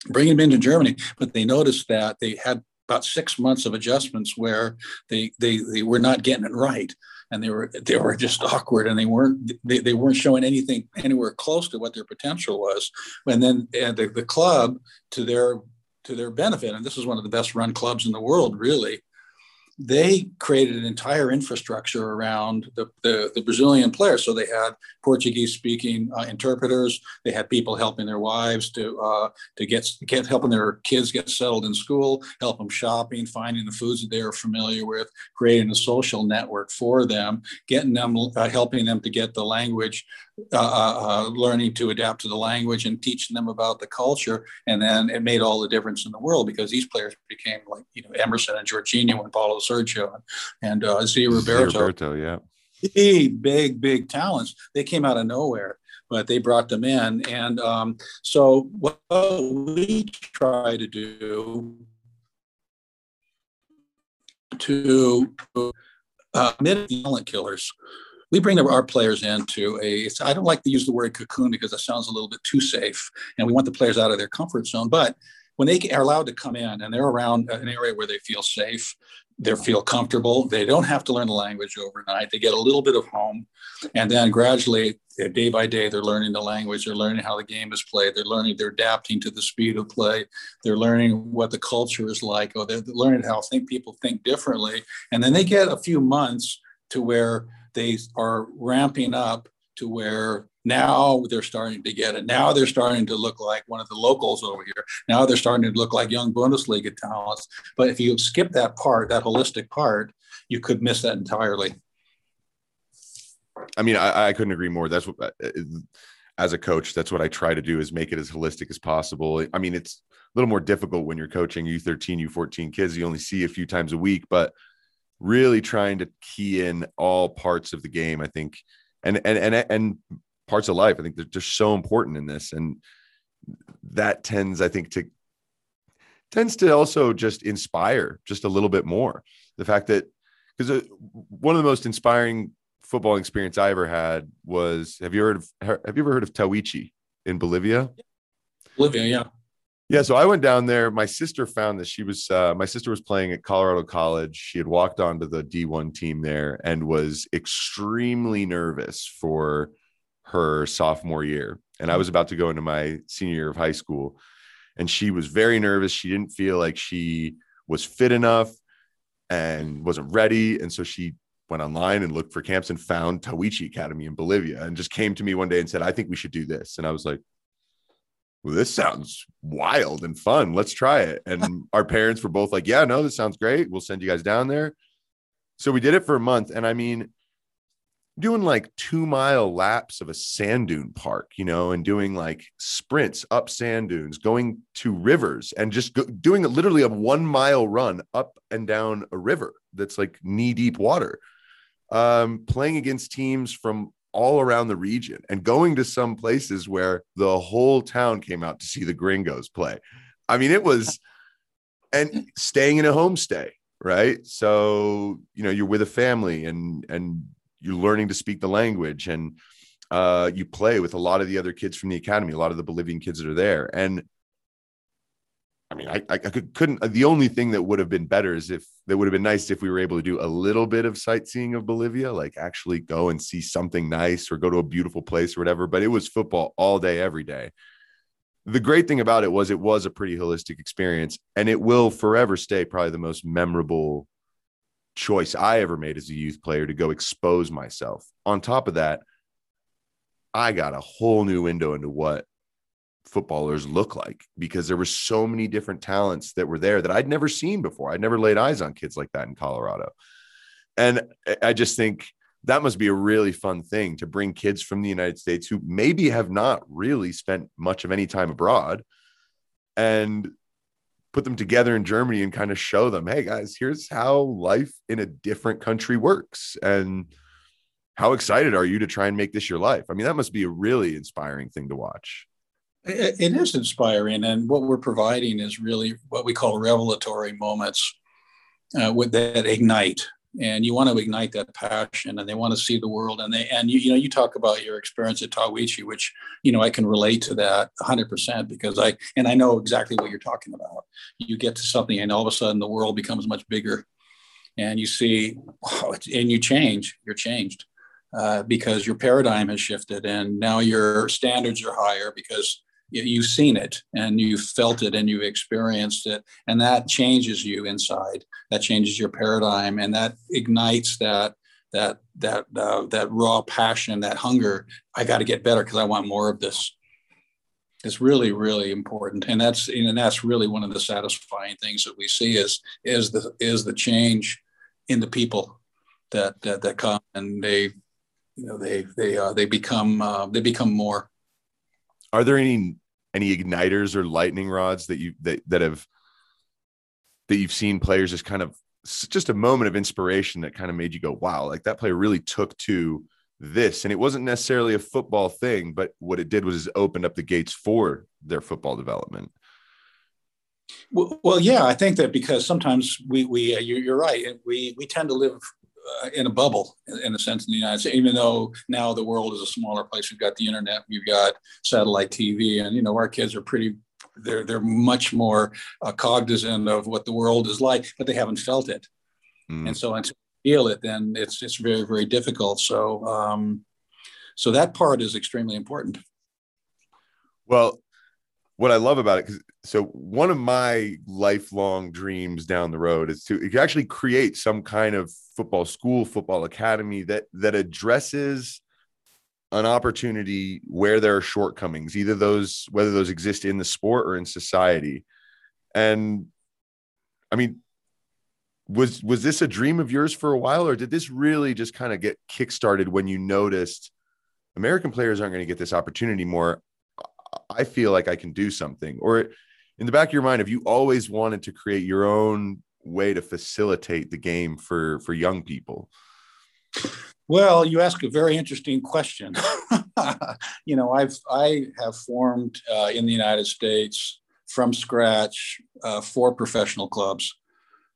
bringing them into Germany. But they noticed that they had about six months of adjustments where they, they, they were not getting it right and they were they were just awkward and they weren't they, they weren't showing anything anywhere close to what their potential was and then and the, the club to their to their benefit and this is one of the best run clubs in the world really they created an entire infrastructure around the, the, the Brazilian players. So they had Portuguese speaking uh, interpreters. They had people helping their wives to uh, to get, get helping their kids get settled in school, help them shopping, finding the foods that they are familiar with, creating a social network for them, getting them, uh, helping them to get the language uh, uh, uh, learning to adapt to the language and teaching them about the culture. And then it made all the difference in the world because these players became like, you know, Emerson and Jorginho and Paulo Sergio and, uh, Zé Roberto. Roberto, yeah. Big, big, big talents. They came out of nowhere, but they brought them in. And um, so what we try to do to uh, talent killers we bring our players into a i don't like to use the word cocoon because that sounds a little bit too safe and we want the players out of their comfort zone but when they are allowed to come in and they're around an area where they feel safe they feel comfortable they don't have to learn the language overnight they get a little bit of home and then gradually uh, day by day they're learning the language they're learning how the game is played they're learning they're adapting to the speed of play they're learning what the culture is like or they're learning how think people think differently and then they get a few months to where they are ramping up to where now they're starting to get it. Now they're starting to look like one of the locals over here. Now they're starting to look like young Bundesliga talents. But if you skip that part, that holistic part, you could miss that entirely. I mean, I, I couldn't agree more. That's what, uh, as a coach, that's what I try to do is make it as holistic as possible. I mean, it's a little more difficult when you're coaching U13, U14 kids. You only see a few times a week, but really trying to key in all parts of the game. I think, and and and and parts of life. I think they're just so important in this, and that tends, I think, to tends to also just inspire just a little bit more. The fact that because uh, one of the most inspiring football experience I ever had was have you heard of have you ever heard of Tahuichi in Bolivia? Bolivia, yeah. Yeah, so I went down there. My sister found that she was uh, my sister was playing at Colorado College. She had walked onto the D1 team there and was extremely nervous for her sophomore year. And I hmm. was about to go into my senior year of high school. And she was very nervous. She didn't feel like she was fit enough and wasn't ready. And so she went online and looked for camps and found Tahuichi Academy in Bolivia and just came to me one day and said, I think we should do this. And I was like, well, this sounds wild and fun. Let's try it. And our parents were both like, yeah, no, this sounds great. We'll send you guys down there. So we did it for a month. And I mean, doing like two mile laps of a sand dune park, you know, and doing like sprints up sand dunes, going to rivers and just go, doing literally a one mile run up and down a river that's like knee deep water. Um, playing against teams from all around the region and going to some places where the whole town came out to see the gringos play. I mean, it was, and staying in a homestay, right? So, you know, you're with a family and, and you're learning to speak the language and uh, you play with a lot of the other kids from the academy, a lot of the Bolivian kids that are there. And I mean, I, I could, couldn't. The only thing that would have been better is if that would have been nice if we were able to do a little bit of sightseeing of Bolivia, like actually go and see something nice or go to a beautiful place or whatever. But it was football all day, every day. The great thing about it was it was a pretty holistic experience, and it will forever stay probably the most memorable choice I ever made as a youth player to go expose myself. On top of that, I got a whole new window into what footballers look like because there were so many different talents that were there that I'd never seen before. I'd never laid eyes on kids like that in Colorado. And I just think that must be a really fun thing to bring kids from the United States who maybe have not really spent much of any time abroad and put them together in Germany and kind of show them, hey guys, here's how life in a different country works. And how excited are you to try and make this your life? I mean, that must be a really inspiring thing to watch. It is inspiring, and what we're providing is really what we call revelatory moments uh, with, that ignite. And you want to ignite that passion, and they want to see the world. And they and you, you know you talk about your experience at Tahuichi, which you know I can relate to that 100 percent because I and I know exactly what you're talking about. You get to something, and all of a sudden the world becomes much bigger, and you see, and you change. You're changed. Uh, because your paradigm has shifted and now your standards are higher because you've seen it and you've felt it and you've experienced it and that changes you inside that changes your paradigm and that ignites that that that uh, that raw passion that hunger. I got to get better because i want more of this. It's really really important. And that's and that's really one of the satisfying things that we see is is the is the change in the people that that, that come and they you know they they uh, they become uh, they become more. Are there any any igniters or lightning rods that you that that have that you've seen players just kind of just a moment of inspiration that kind of made you go wow like that player really took to this and it wasn't necessarily a football thing but what it did was it opened up the gates for their football development well, well yeah i think that because sometimes we we uh, you're, you're right we we tend to live uh, in a bubble in a sense in the United States, even though now the world is a smaller place. We've got the internet, we've got satellite TV, and you know our kids are pretty. They're they're much more uh, cognizant of what the world is like, but they haven't felt it, mm. and so until you feel it, then it's it's very very difficult. So um, so that part is extremely important. Well, what I love about it, so one of my lifelong dreams down the road is to actually create some kind of football school, football academy that that addresses an opportunity where there are shortcomings, either those whether those exist in the sport or in society. And I mean, was was this a dream of yours for a while, or did this really just kind of get kickstarted when you noticed American players aren't going to get this opportunity more? I feel like I can do something. Or in the back of your mind, have you always wanted to create your own way to facilitate the game for for young people? Well, you ask a very interesting question. you know, I've I have formed uh, in the United States from scratch uh, four professional clubs,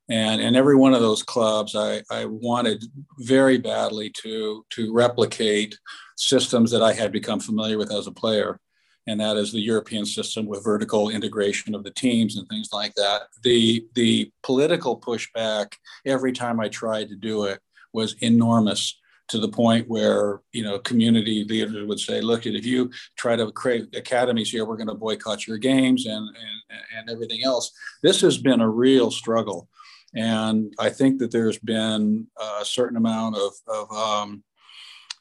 and in every one of those clubs, I, I wanted very badly to to replicate systems that I had become familiar with as a player and that is the European system with vertical integration of the teams and things like that. The the political pushback every time I tried to do it was enormous to the point where you know community leaders would say, "Look, if you try to create academies here, we're going to boycott your games and and, and everything else." This has been a real struggle, and I think that there's been a certain amount of of um,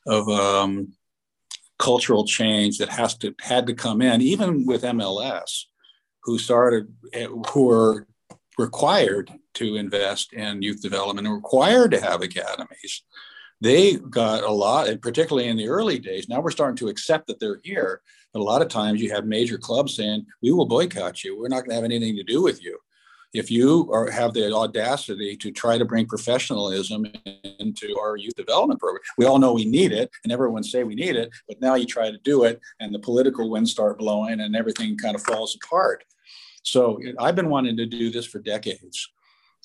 of um, cultural change that has to had to come in, even with MLS, who started who are required to invest in youth development and required to have academies. They got a lot, and particularly in the early days. Now we're starting to accept that they're here. But a lot of times you have major clubs saying, "We will boycott you. We're not going to have anything to do with you." if you are, have the audacity to try to bring professionalism into our youth development program, we all know we need it, and everyone say we need it, but now you try to do it, and the political winds start blowing, and everything kind of falls apart. So I've been wanting to do this for decades,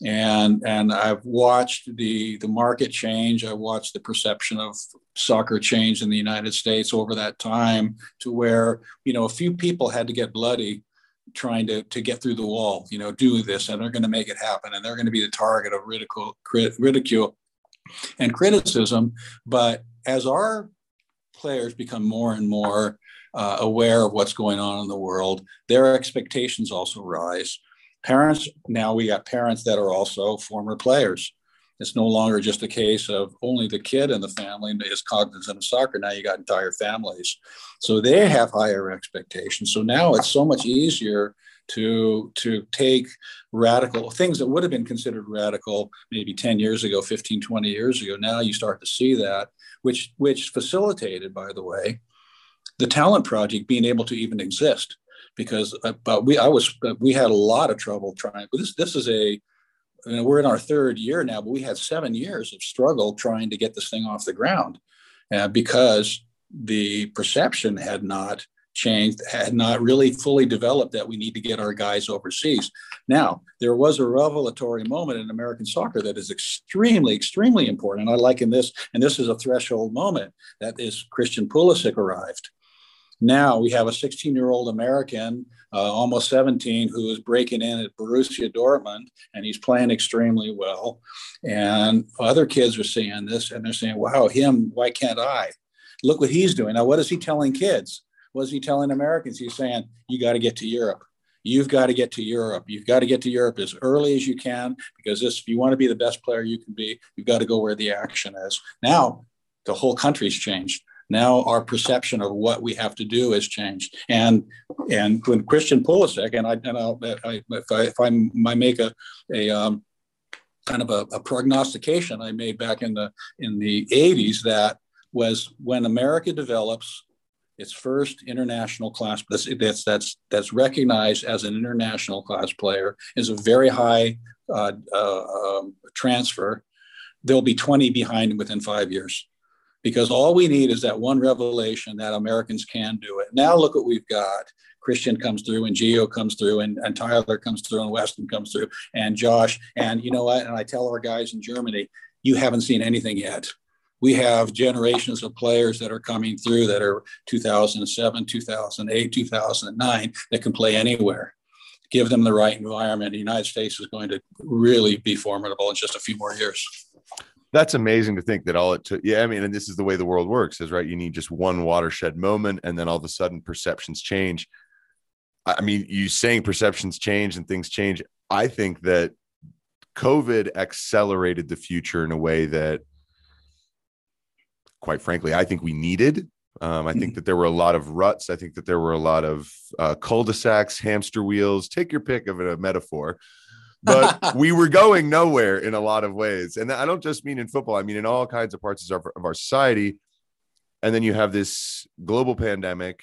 and and I've watched the the market change. I watched the perception of soccer change in the United States over that time to where you know a few people had to get bloody trying to, to get through the wall, you know, do this, and they're going to make it happen, and they're going to be the target of ridicule, crit, ridicule and criticism. But as our players become more and more uh, aware of what's going on in the world, their expectations also rise. Parents, now we got parents that are also former players. It's no longer just a case of only the kid in the family is cognizant of soccer. Now you got entire families. So they have higher expectations. So now it's so much easier to to take radical things that would have been considered radical maybe 10 years ago 15 20 years ago now you start to see that which which facilitated by the way the talent project being able to even exist because uh, but we i was uh, we had a lot of trouble trying but this this is a you know, we're in our third year now but we had seven years of struggle trying to get this thing off the ground. Uh, because the perception had not changed had not really fully developed that we need to get our guys overseas. Now there was a revelatory moment in american soccer that is extremely extremely important. And i liken this and this is a threshold moment that is christian pulisic arrived now we have a 16 year old American, uh, almost 17, who is breaking in at Borussia Dortmund and he's playing extremely well. And other kids are seeing this and they're saying, wow, him, why can't I? Look what he's doing. Now, what is he telling kids? What is he telling Americans? He's saying, you got to get to Europe. You've got to get to Europe. You've got to get to Europe as early as you can because this, if you want to be the best player you can be, you've got to go where the action is. Now, the whole country's changed now our perception of what we have to do has changed. And and when Christian Pulisic, and I, and I'll, I, if I if I make a a um, kind of a, a, prognostication I made back in the in the 80s that was when America develops its first international class that's that's that's, that's recognized as an international class player is a very high uh, uh, um, transfer. There'll be 20 behind within five years because all we need is that one revelation that Americans can do it. Now look what we've got. Christian comes through and Gio comes through and, and Tyler comes through and Weston comes through and Josh. And you know what? And I tell our guys in Germany, you haven't seen anything yet. We have generations of players that are coming through that are 2007, 2008, 2009 that can play anywhere. Give them the right environment. The United States is going to really be formidable in just a few more years that's amazing to think that all it took yeah i mean and this is the way the world works is right you need just one watershed moment and then all of a sudden perceptions change i mean you saying perceptions change and things change i think that covid accelerated the future in a way that quite frankly i think we needed um, I think hmm. that there were a lot of ruts. I think that there were a lot of uh, cul-de-sacs, hamster wheels. Take your pick of a metaphor but we were going nowhere in a lot of ways. And I don't just mean in football, I mean in all kinds of parts of our, of our society. And then you have this global pandemic,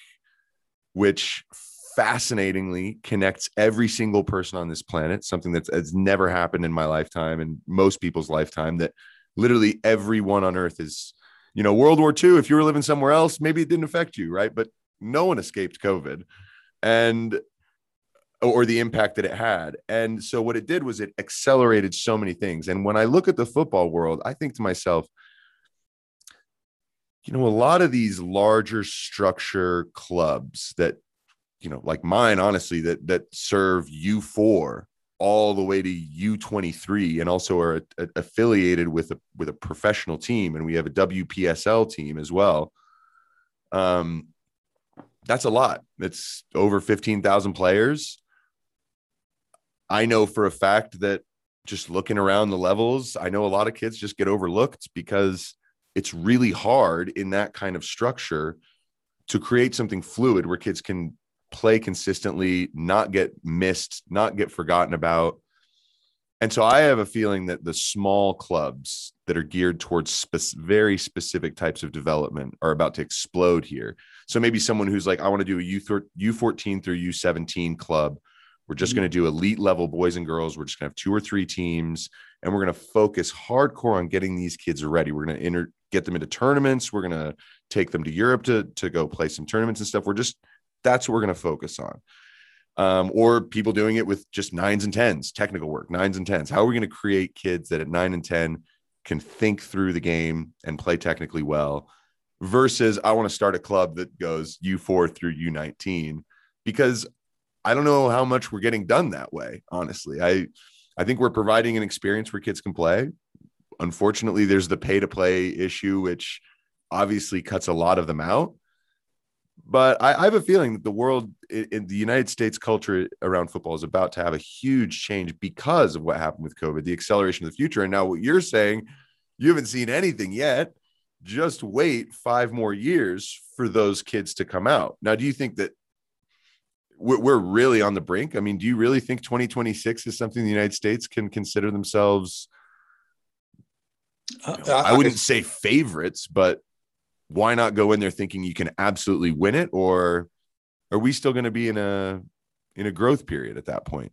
which fascinatingly connects every single person on this planet, something that's, that's never happened in my lifetime and most people's lifetime, that literally everyone on earth is, you know, World War II, if you were living somewhere else, maybe it didn't affect you, right? But no one escaped COVID. And or the impact that it had. And so what it did was it accelerated so many things. And when I look at the football world, I think to myself, you know, a lot of these larger structure clubs that, you know, like mine, honestly, that that serve U4 all the way to U23 and also are a, a, affiliated with a with a professional team and we have a WPSL team as well. Um that's a lot. It's over 15,000 players I know for a fact that just looking around the levels, I know a lot of kids just get overlooked because it's really hard in that kind of structure to create something fluid where kids can play consistently, not get missed, not get forgotten about. And so I have a feeling that the small clubs that are geared towards spe- very specific types of development are about to explode here. So maybe someone who's like, I want to do a U14 through U17 club we're just going to do elite level boys and girls. We're just going to have two or three teams, and we're going to focus hardcore on getting these kids ready. We're going to enter, get them into tournaments. We're going to take them to Europe to to go play some tournaments and stuff. We're just that's what we're going to focus on. Um, or people doing it with just nines and tens, technical work, nines and tens. How are we going to create kids that at nine and ten can think through the game and play technically well? Versus, I want to start a club that goes U4 through U19 because I don't know how much we're getting done that way. Honestly, I I think we're providing an experience where kids can play. Unfortunately, there's the pay to play issue, which obviously cuts a lot of them out. But I, I have a feeling that the world in, in the United States culture around football is about to have a huge change because of what happened with COVID, the acceleration of the future. And now what you're saying, you haven't seen anything yet. Just wait five more years for those kids to come out. Now, do you think that we're really on the brink? I mean, do you really think 2026 is something the United States can consider themselves? Uh, I wouldn't say favorites, but why not go in there thinking you can absolutely win it or are we still going to be in a in a growth period at that point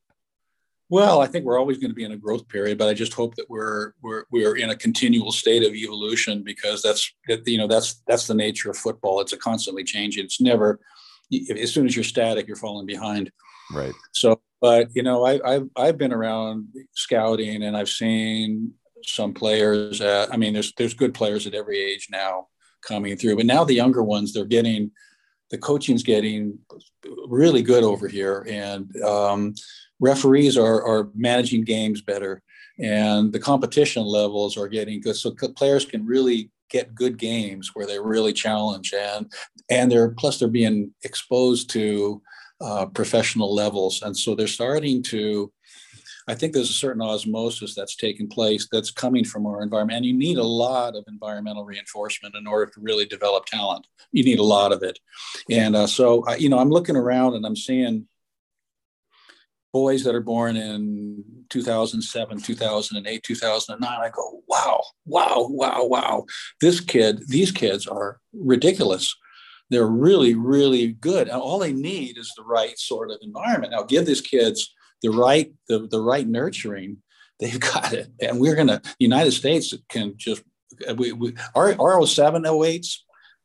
well i think we're always going to be in a growth period but i just hope that we're we're we're in a continual state of evolution because that's you know that's that's the nature of football it's a constantly changing it's never as soon as you're static you're falling behind right so but you know I, I've, I've been around scouting and i've seen some players at, i mean there's there's good players at every age now coming through. But now the younger ones, they're getting the coaching's getting really good over here, and um, referees are are managing games better, and the competition levels are getting good. So players can really get good games where they really challenge, and and they're plus they're being exposed to uh, professional levels, and so they're starting to I think there's a certain osmosis that's taking place that's coming from our environment. And you need a lot of environmental reinforcement in order to really develop talent. You need a lot of it. And uh, so, you know, I'm looking around and I'm seeing boys that are born in 2007, 2008, 2009. I go, wow, wow, wow, wow. This kid, these kids are ridiculous. They're really, really good. And all they need is the right sort of environment. Now, give these kids the right the, the right nurturing, they've got it. And we're gonna the United States can just we, we our, our 07 08s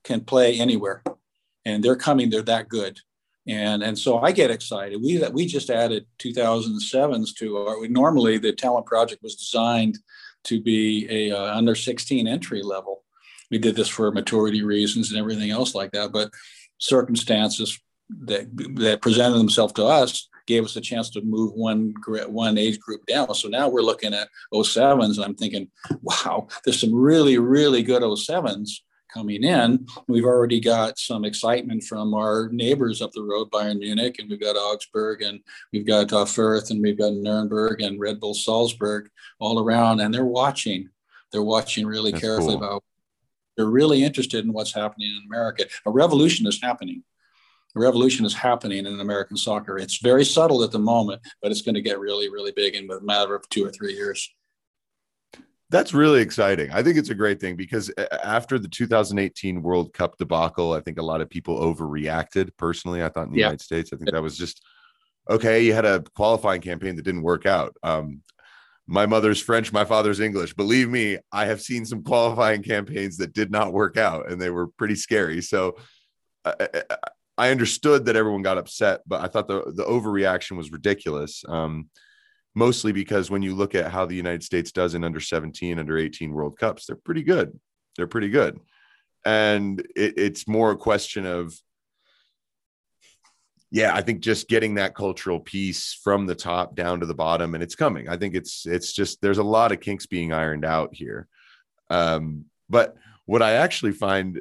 can play anywhere. And they're coming, they're that good. And, and so I get excited. We we just added 2007s to our. Normally, the talent project was designed to be a uh, under 16 entry level. We did this for maturity reasons and everything else like that. But circumstances that that presented themselves to us gave us a chance to move one one age group down. So now we're looking at 07s, and I'm thinking, wow, there's some really, really good 07s coming in. We've already got some excitement from our neighbors up the road, Bayern Munich, and we've got Augsburg, and we've got uh, Fürth, and we've got Nuremberg and Red Bull Salzburg all around, and they're watching. They're watching really That's carefully cool. about. They're really interested in what's happening in America. A revolution is happening a revolution is happening in American soccer. It's very subtle at the moment, but it's going to get really, really big in a matter of two or three years. That's really exciting. I think it's a great thing because uh, uh, after the 2018 World Cup debacle, I think a lot of people overreacted. Personally, I thought in the yeah. United States, I think that was just okay. You had a qualifying campaign that didn't work out. Um, my mother's French, my father's English. Believe me, I have seen some qualifying campaigns that did not work out, and they were pretty scary. So, uh, I understood that everyone got upset, but I thought the the overreaction was ridiculous. Um, mostly because when you look at how the United States does in under 17, under 18 World Cups, they're pretty good. They're pretty good. And it, it's more a question of, yeah, I think just getting that cultural piece from the top down to the bottom, and it's coming. I think it's it's just there's a lot of kinks being ironed out here. Um, but what I actually find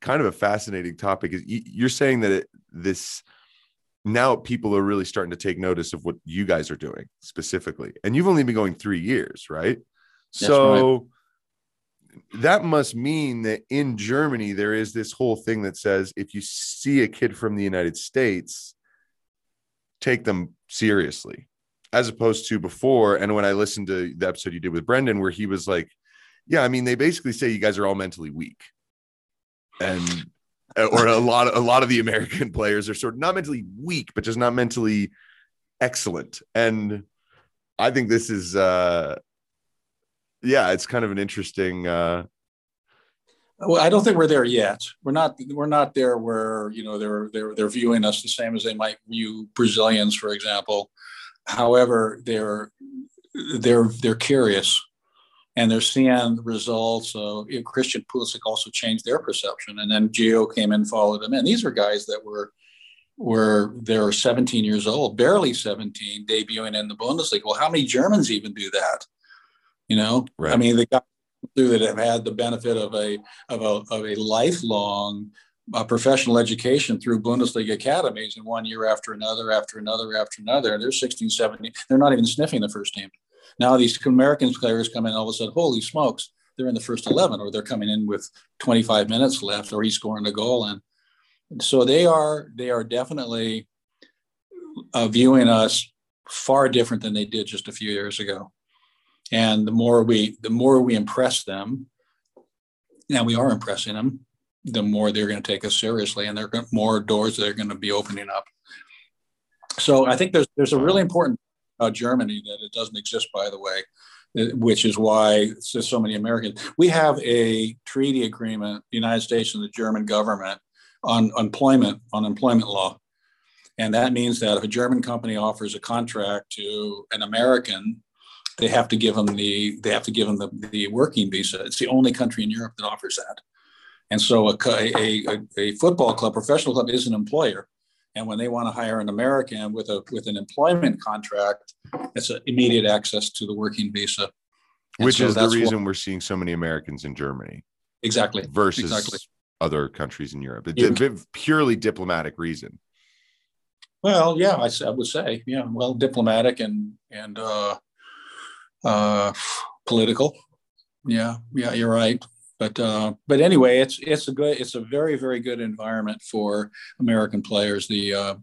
kind of a fascinating topic. Is you're saying that it, this now people are really starting to take notice of what you guys are doing specifically, and you've only been going three years, right? That's so. Right. That must mean that in Germany, there is this whole thing that says if you see a kid from the United States, take them seriously, as opposed to before. And when I listened to the episode you did with Brendan, where he was like, Yeah, I mean, they basically say you guys are all mentally weak and or a lot of, a lot of the American players are sort of not mentally weak, but just not mentally excellent. And I think this is uh yeah, it's kind of an interesting uh well, I don't think we're there yet. We're not. We're not there where you know they're they're they're viewing us the same as they might view Brazilians, for example. However, they're they're they're curious and they're seeing results. So you know, Christian Pulisic also changed their perception, and then Gio came in, followed him And These are guys that were where they're 17 years old, barely 17, debuting in the Bundesliga. Well, how many Germans even do that? You know, right. I mean, the guys that have had the benefit of a of a of a lifelong uh, professional education through Bundesliga academies, and one year after another, after another, after another, they're 16, 17. They're not even sniffing the first team. Now these American players come in, all of a sudden, holy smokes, they're in the first 11, or they're coming in with 25 minutes left, or he's scoring a goal, and so they are they are definitely uh, viewing us far different than they did just a few years ago. And the more we the more we impress them, now we are impressing them, the more they're going to take us seriously, and there are more doors that are going to be opening up. So I think there's there's a really important Germany that it doesn't exist, by the way, uh, which is why so many Americans. We have a treaty agreement, the United States and the German government, on employment on employment law. And that means that if a German company offers a contract to an American, they have to give them the they have to give them the, the working visa. It's the only country in Europe that offers that. And so a, a, a football club, professional club, is an employer. And when they want to hire an American with a with an employment contract, it's an immediate access to the working visa. And Which so is the reason what, we're seeing so many Americans in Germany. Exactly. Versus exactly other countries in Europe. It's a purely diplomatic reason. Well, yeah, I, I, would say, yeah, well, diplomatic and and uh, uh, political. Yeah, yeah, you're right. But uh, but anyway, it's it's a good, it's a very very good environment for American players. The uh,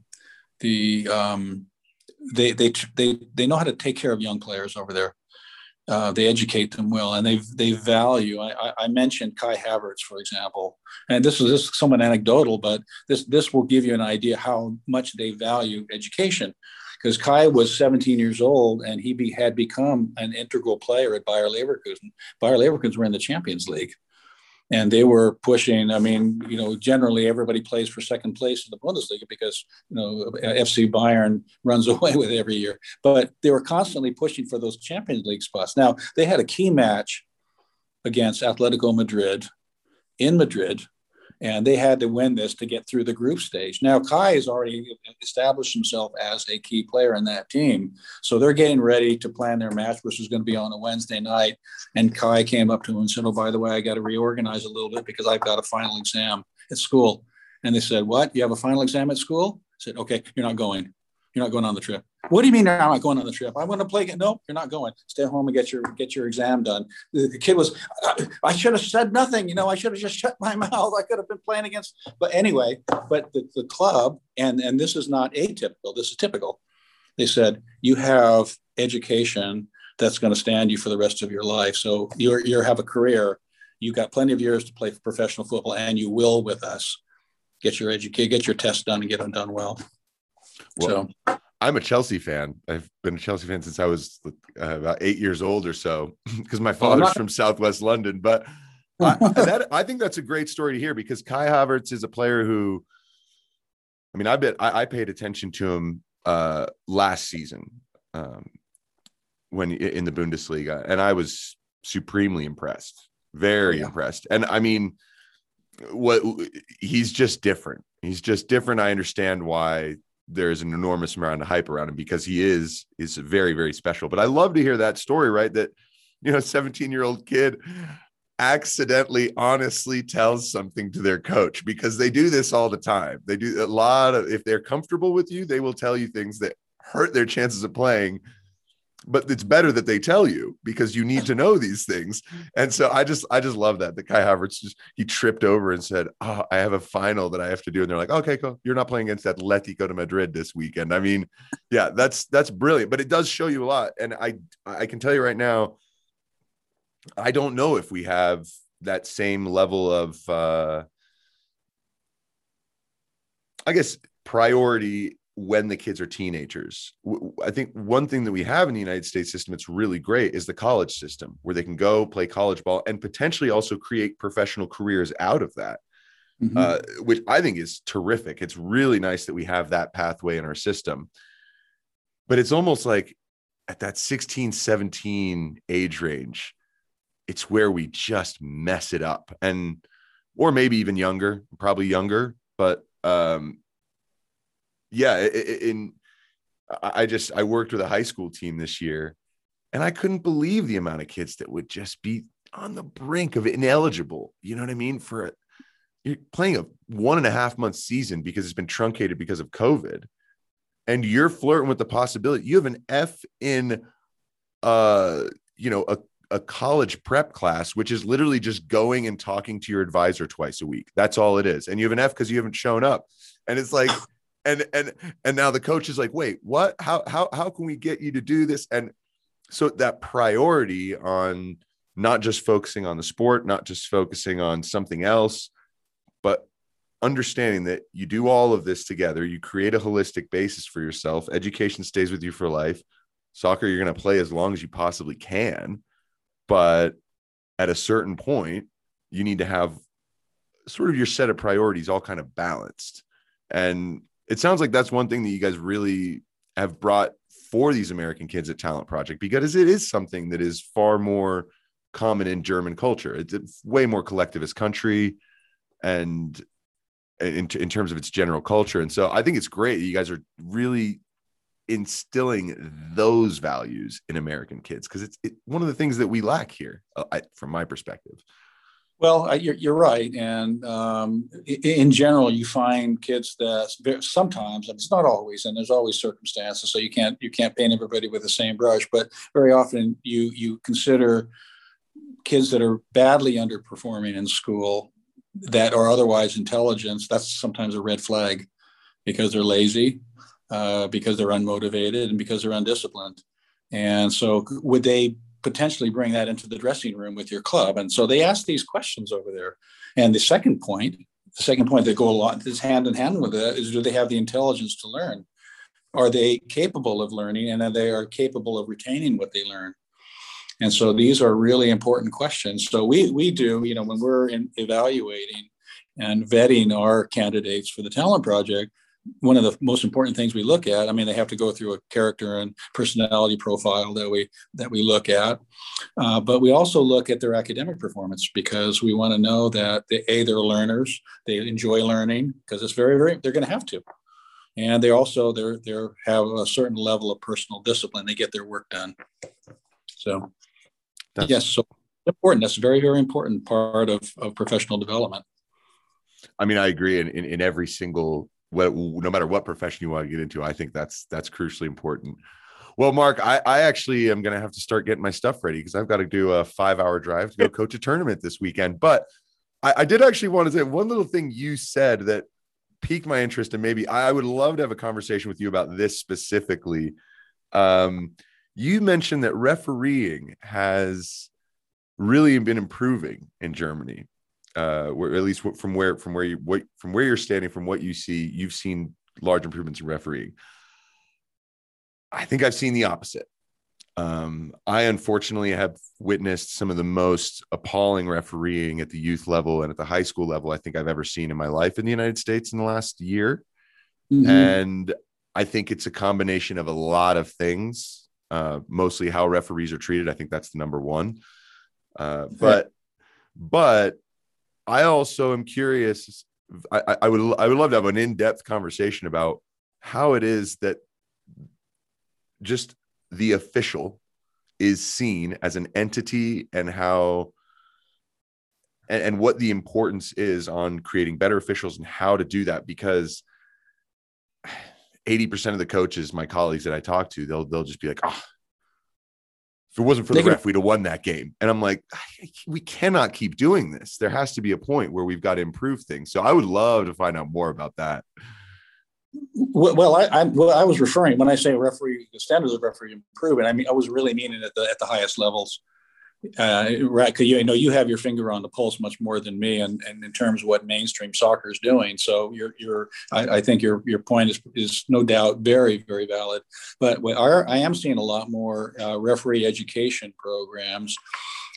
the um, they they they they know how to take care of young players over there uh, they educate them well and they they value. I, I, mentioned Kai Havertz, for example, and this is this is somewhat anecdotal, but this this will give you an idea how much they value education. Because Kai was 17 years old and he be, had become an integral player at Bayer Leverkusen. Bayer Leverkusen were in the Champions League and they were pushing. I mean, you know, generally everybody plays for second place in the Bundesliga because you know FC Bayern runs away with every year. But they were constantly pushing for those Champions League spots. Now they had a key match against Atletico Madrid in Madrid and they had to win this to get through the group stage. Now Kai has already established himself as a key player in that team, so they're getting ready to plan their match, which is going to be on a Wednesday night. And Kai came up to him and said, "Oh, by the way, I got to reorganize a little bit because I've got a final exam at school." And they said, "What? You have a final exam at school?" I said, "Okay, you're not going. You're not going on the trip." What do you mean I'm not going on the trip? I want to play. No, you're not going. Stay home and get your get your exam done. The, the kid was. I, I should have said nothing. You know, I should have just shut my mouth. I could have been playing against. But anyway, but the, the club and and this is not atypical. This is typical. They said you have education that's going to stand you for the rest of your life. So you you have a career. You've got plenty of years to play professional football, and you will with us. Get your educate, get your tests done, and get them done well. Well so I'm a Chelsea fan. I've been a Chelsea fan since I was uh, about eight years old or so, because my father's from Southwest London. But I, that, I think that's a great story to hear because Kai Havertz is a player who, I mean, I bet I, I paid attention to him uh, last season um, when in the Bundesliga, and I was supremely impressed, very yeah. impressed. And I mean, what he's just different. He's just different. I understand why there's an enormous amount of hype around him because he is is very very special. But I love to hear that story, right? That you know, 17 year old kid accidentally honestly tells something to their coach because they do this all the time. They do a lot of if they're comfortable with you, they will tell you things that hurt their chances of playing but it's better that they tell you because you need to know these things. And so I just I just love that. The Kai Havertz just he tripped over and said, Oh, I have a final that I have to do. And they're like, Okay, cool. You're not playing against Atletico de Madrid this weekend. I mean, yeah, that's that's brilliant. But it does show you a lot. And I I can tell you right now, I don't know if we have that same level of uh I guess priority when the kids are teenagers. I think one thing that we have in the United States system that's really great is the college system where they can go play college ball and potentially also create professional careers out of that. Mm-hmm. Uh, which I think is terrific. It's really nice that we have that pathway in our system. But it's almost like at that 16, 17 age range, it's where we just mess it up. And or maybe even younger, probably younger, but um yeah, in I just I worked with a high school team this year, and I couldn't believe the amount of kids that would just be on the brink of ineligible. You know what I mean? For a, you're playing a one and a half month season because it's been truncated because of COVID, and you're flirting with the possibility you have an F in, uh, you know, a a college prep class, which is literally just going and talking to your advisor twice a week. That's all it is. And you have an F because you haven't shown up. And it's like, and and and now the coach is like, wait, what? How how how can we get you to do this? And so that priority on not just focusing on the sport, not just focusing on something else, but understanding that you do all of this together, you create a holistic basis for yourself. Education stays with you for life. Soccer, you're going to play as long as you possibly can but at a certain point you need to have sort of your set of priorities all kind of balanced and it sounds like that's one thing that you guys really have brought for these american kids at talent project because it is something that is far more common in german culture it's a way more collectivist country and in, in terms of its general culture and so i think it's great you guys are really instilling those values in American kids because it's it, one of the things that we lack here, uh, I, from my perspective. Well, you're, you're right, and um, in general, you find kids that sometimes, and it's not always, and there's always circumstances, so you can't you can't paint everybody with the same brush. But very often, you you consider kids that are badly underperforming in school that are otherwise intelligent. That's sometimes a red flag because they're lazy uh, because they're unmotivated and because they're undisciplined. And so, would they potentially bring that into the dressing room with your club? And so, they ask these questions over there. And the second point, the second point that go along is hand in hand with that is do they have the intelligence to learn? Are they capable of learning and are they are capable of retaining what they learn? And so these are really important questions. So we we do, you know, when we're in evaluating and vetting our candidates for the talent project, one of the most important things we look at i mean they have to go through a character and personality profile that we that we look at. Uh, but we also look at their academic performance because we want to know that they a they're learners they enjoy learning because it's very very they're going to have to. And they also they're they're have a certain level of personal discipline they get their work done. So that's, yes so important. That's a very very important part of, of professional development. I mean i agree in, in, in every single what, no matter what profession you want to get into, I think that's that's crucially important. Well, Mark, I, I actually am going to have to start getting my stuff ready because I've got to do a five hour drive to go coach a tournament this weekend. But I, I, did actually want to say one little thing you said that piqued my interest, and maybe I would love to have a conversation with you about this specifically. Um, you mentioned that refereeing has really been improving in Germany uh, where at least from where from where you what from where you're standing, from what you see, you've seen large improvements in refereeing. I think I've seen the opposite. Um, I unfortunately have witnessed some of the most appalling refereeing at the youth level and at the high school level I think I've ever seen in my life in the United States in the last year. Mm-hmm. And I think it's a combination of a lot of things, uh, mostly how referees are treated. I think that's the number one. Uh, but, but I also am curious. I, I would I would love to have an in depth conversation about how it is that just the official is seen as an entity and how and, and, what the importance is on creating better officials and how to do that because 80% of the coaches my colleagues that i talk to they'll they'll just be like oh if it wasn't for the ref, we'd have won that game. And I'm like, we cannot keep doing this. There has to be a point where we've got to improve things. So I would love to find out more about that. Well, I, I, well, I was referring when I say referee, the standards of referee improve, and I mean I was really meaning at the at the highest levels uh, right because you, know you have your finger on the pulse much more than me and, and in terms of what mainstream soccer is doing so your your I, I, think your your point is is no doubt very very valid but i am seeing a lot more uh, referee education programs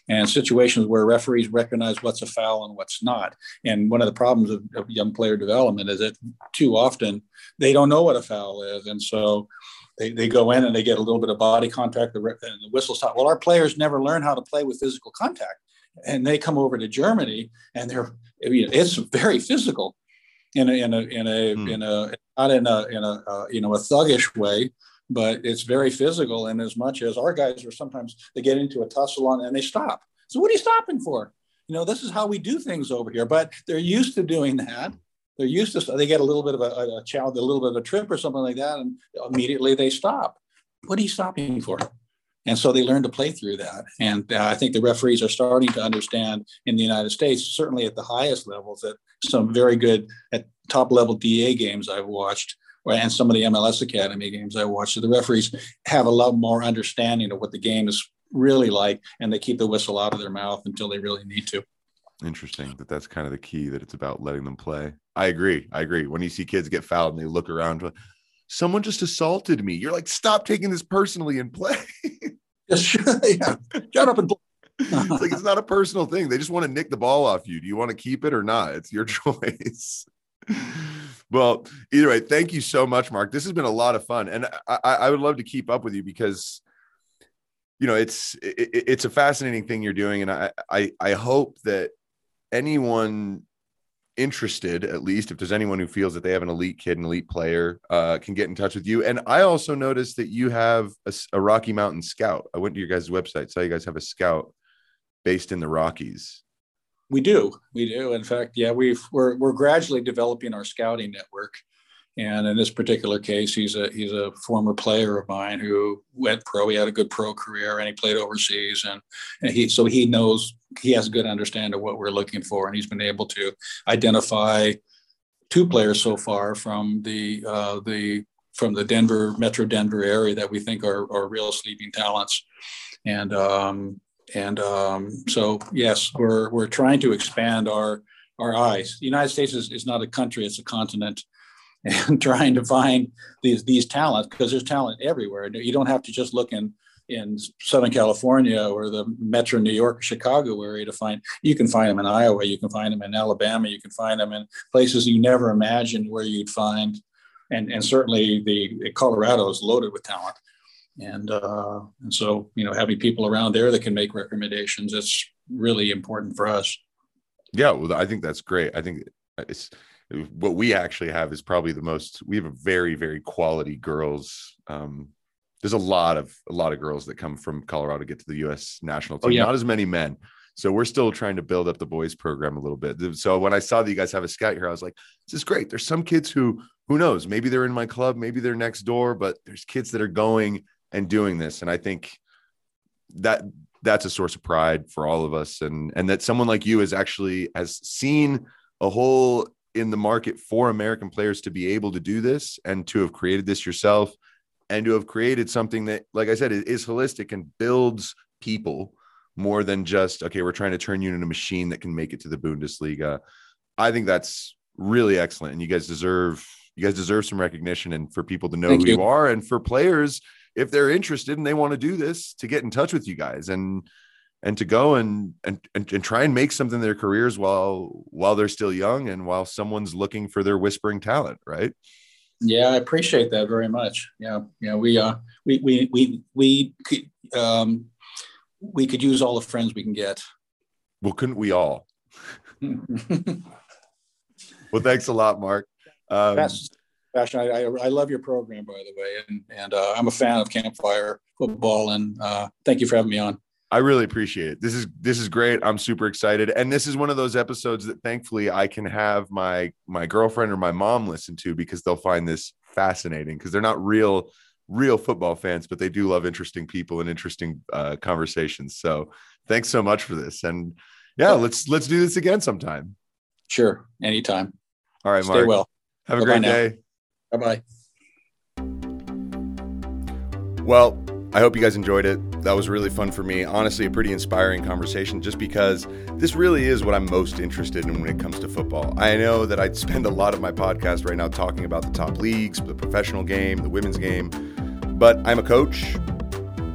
and situations where referees recognize what's a foul and what's not. And one of the problems of, of, young player development is that too often they don't know what a foul is. And so they, they go in and they get a little bit of body contact and the whistle stop. Well, our players never learn how to play with physical contact. And they come over to Germany and they're, I mean, it's very physical. in a in a in a mm. in a not in a in a uh, you know a thuggish way, but it's very physical. And as much as our guys are sometimes they get into a tussle on and they stop. So what are you stopping for? You know, this is how we do things over here. But they're used to doing that. They're used to. They get a little bit of a, a child, a little bit of a trip or something like that, and immediately they stop. What are you stopping for? And so they learn to play through that. And uh, I think the referees are starting to understand in the United States, certainly at the highest levels, that some very good at top level DA games I've watched, and some of the MLS Academy games I watched, so the referees have a lot more understanding of what the game is really like, and they keep the whistle out of their mouth until they really need to. Interesting that that's kind of the key that it's about letting them play. I agree. I agree. When you see kids get fouled and they look around, someone just assaulted me. You're like, stop taking this personally and play. yeah. Shut up and play. it's like it's not a personal thing. They just want to nick the ball off you. Do you want to keep it or not? It's your choice. well, either way, thank you so much, Mark. This has been a lot of fun, and I, I would love to keep up with you because you know it's it, it's a fascinating thing you're doing, and I I, I hope that anyone interested, at least if there's anyone who feels that they have an elite kid, an elite player, uh, can get in touch with you. And I also noticed that you have a, a, Rocky Mountain Scout. I went to your guys' website, saw you guys have a scout based in the Rockies. We do, we do. In fact, yeah, we've we're we're gradually developing our scouting network. And in this particular case, he's a he's a former player of mine who went pro. He had a good pro career, and he played overseas, and, and he so he knows he has a good understanding of what we're looking for, and he's been able to identify two players so far from the uh, the from the Denver Metro Denver area that we think are are real sleeping talents, and um, and um, so yes, we're we're trying to expand our our eyes. The United States is, is not a country; it's a continent and trying to find these these talents because there's talent everywhere. You don't have to just look in in Southern California or the Metro New York, Chicago area to find. You can find them in Iowa. You can find them in Alabama. You can find them in places you never imagined where you'd find. And and certainly the Colorado is loaded with talent. And uh, and so you know having people around there that can make recommendations is really important for us. Yeah, well, I think that's great. I think it's what we actually have is probably the most we have a very very quality girls um there's a lot of a lot of girls that come from colorado to get to the us national oh, team oh, yeah. not as many men. So we're still trying to build up the boys program a little bit. So when i saw that you guys have a scout here i was like this is great. There's some kids who who knows maybe they're in my club maybe they're next door but there's kids that are going and doing this. And i think that that's a source of pride for all of us. And and that someone like you has actually has seen a hole in the market for American players to be able to do this and to have created this yourself and to have created something that, like I said, is holistic and builds people more than just, okay, we're trying to turn you into a machine that can make it to the Bundesliga. I think that's really excellent. And you guys deserve, you guys deserve some recognition and for people to know Thank who you. you are and for players, if they're interested and they want to do this, to get in touch with you guys. And, and to go and, and and and try and make something their careers while while they're still young and while someone's looking for their whispering talent right? Yeah i appreciate that very much. Yeah yeah we uh we we we we could um we could use all the friends we can get. Well couldn't we all? Well thanks a lot mark. Um, Fashion, I, I, I, love your program, by the way, and and uh, I'm a fan of Campfire football, and uh, thank you for having me on. I really appreciate it. This is this is great. I'm super excited, and this is one of those episodes that thankfully I can have my my girlfriend or my mom listen to because they'll find this fascinating because they're not real real football fans, but they do love interesting people and interesting uh, conversations. So thanks so much for this, and yeah, let's let's do this again sometime. Sure, anytime. All right, Mark. Stay Mark. well. Have a Bye-bye great now. day. Bye bye. Well, I hope you guys enjoyed it. That was really fun for me. Honestly, a pretty inspiring conversation just because this really is what I'm most interested in when it comes to football. I know that I'd spend a lot of my podcast right now talking about the top leagues, the professional game, the women's game, but I'm a coach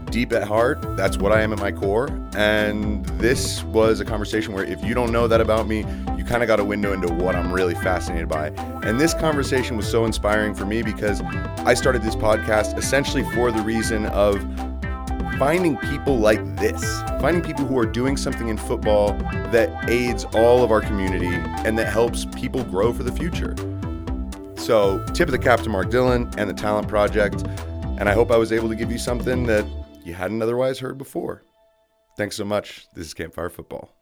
deep at heart. That's what I am at my core. And this was a conversation where if you don't know that about me, you kind of got a window into what I'm really fascinated by. And this conversation was so inspiring for me because I started this podcast essentially for the reason of finding people like this, finding people who are doing something in football that aids all of our community and that helps people grow for the future. So, tip of the cap to Mark Dillon and the Talent Project. And I hope I was able to give you something that you hadn't otherwise heard before. Thanks so much. This is Campfire Football.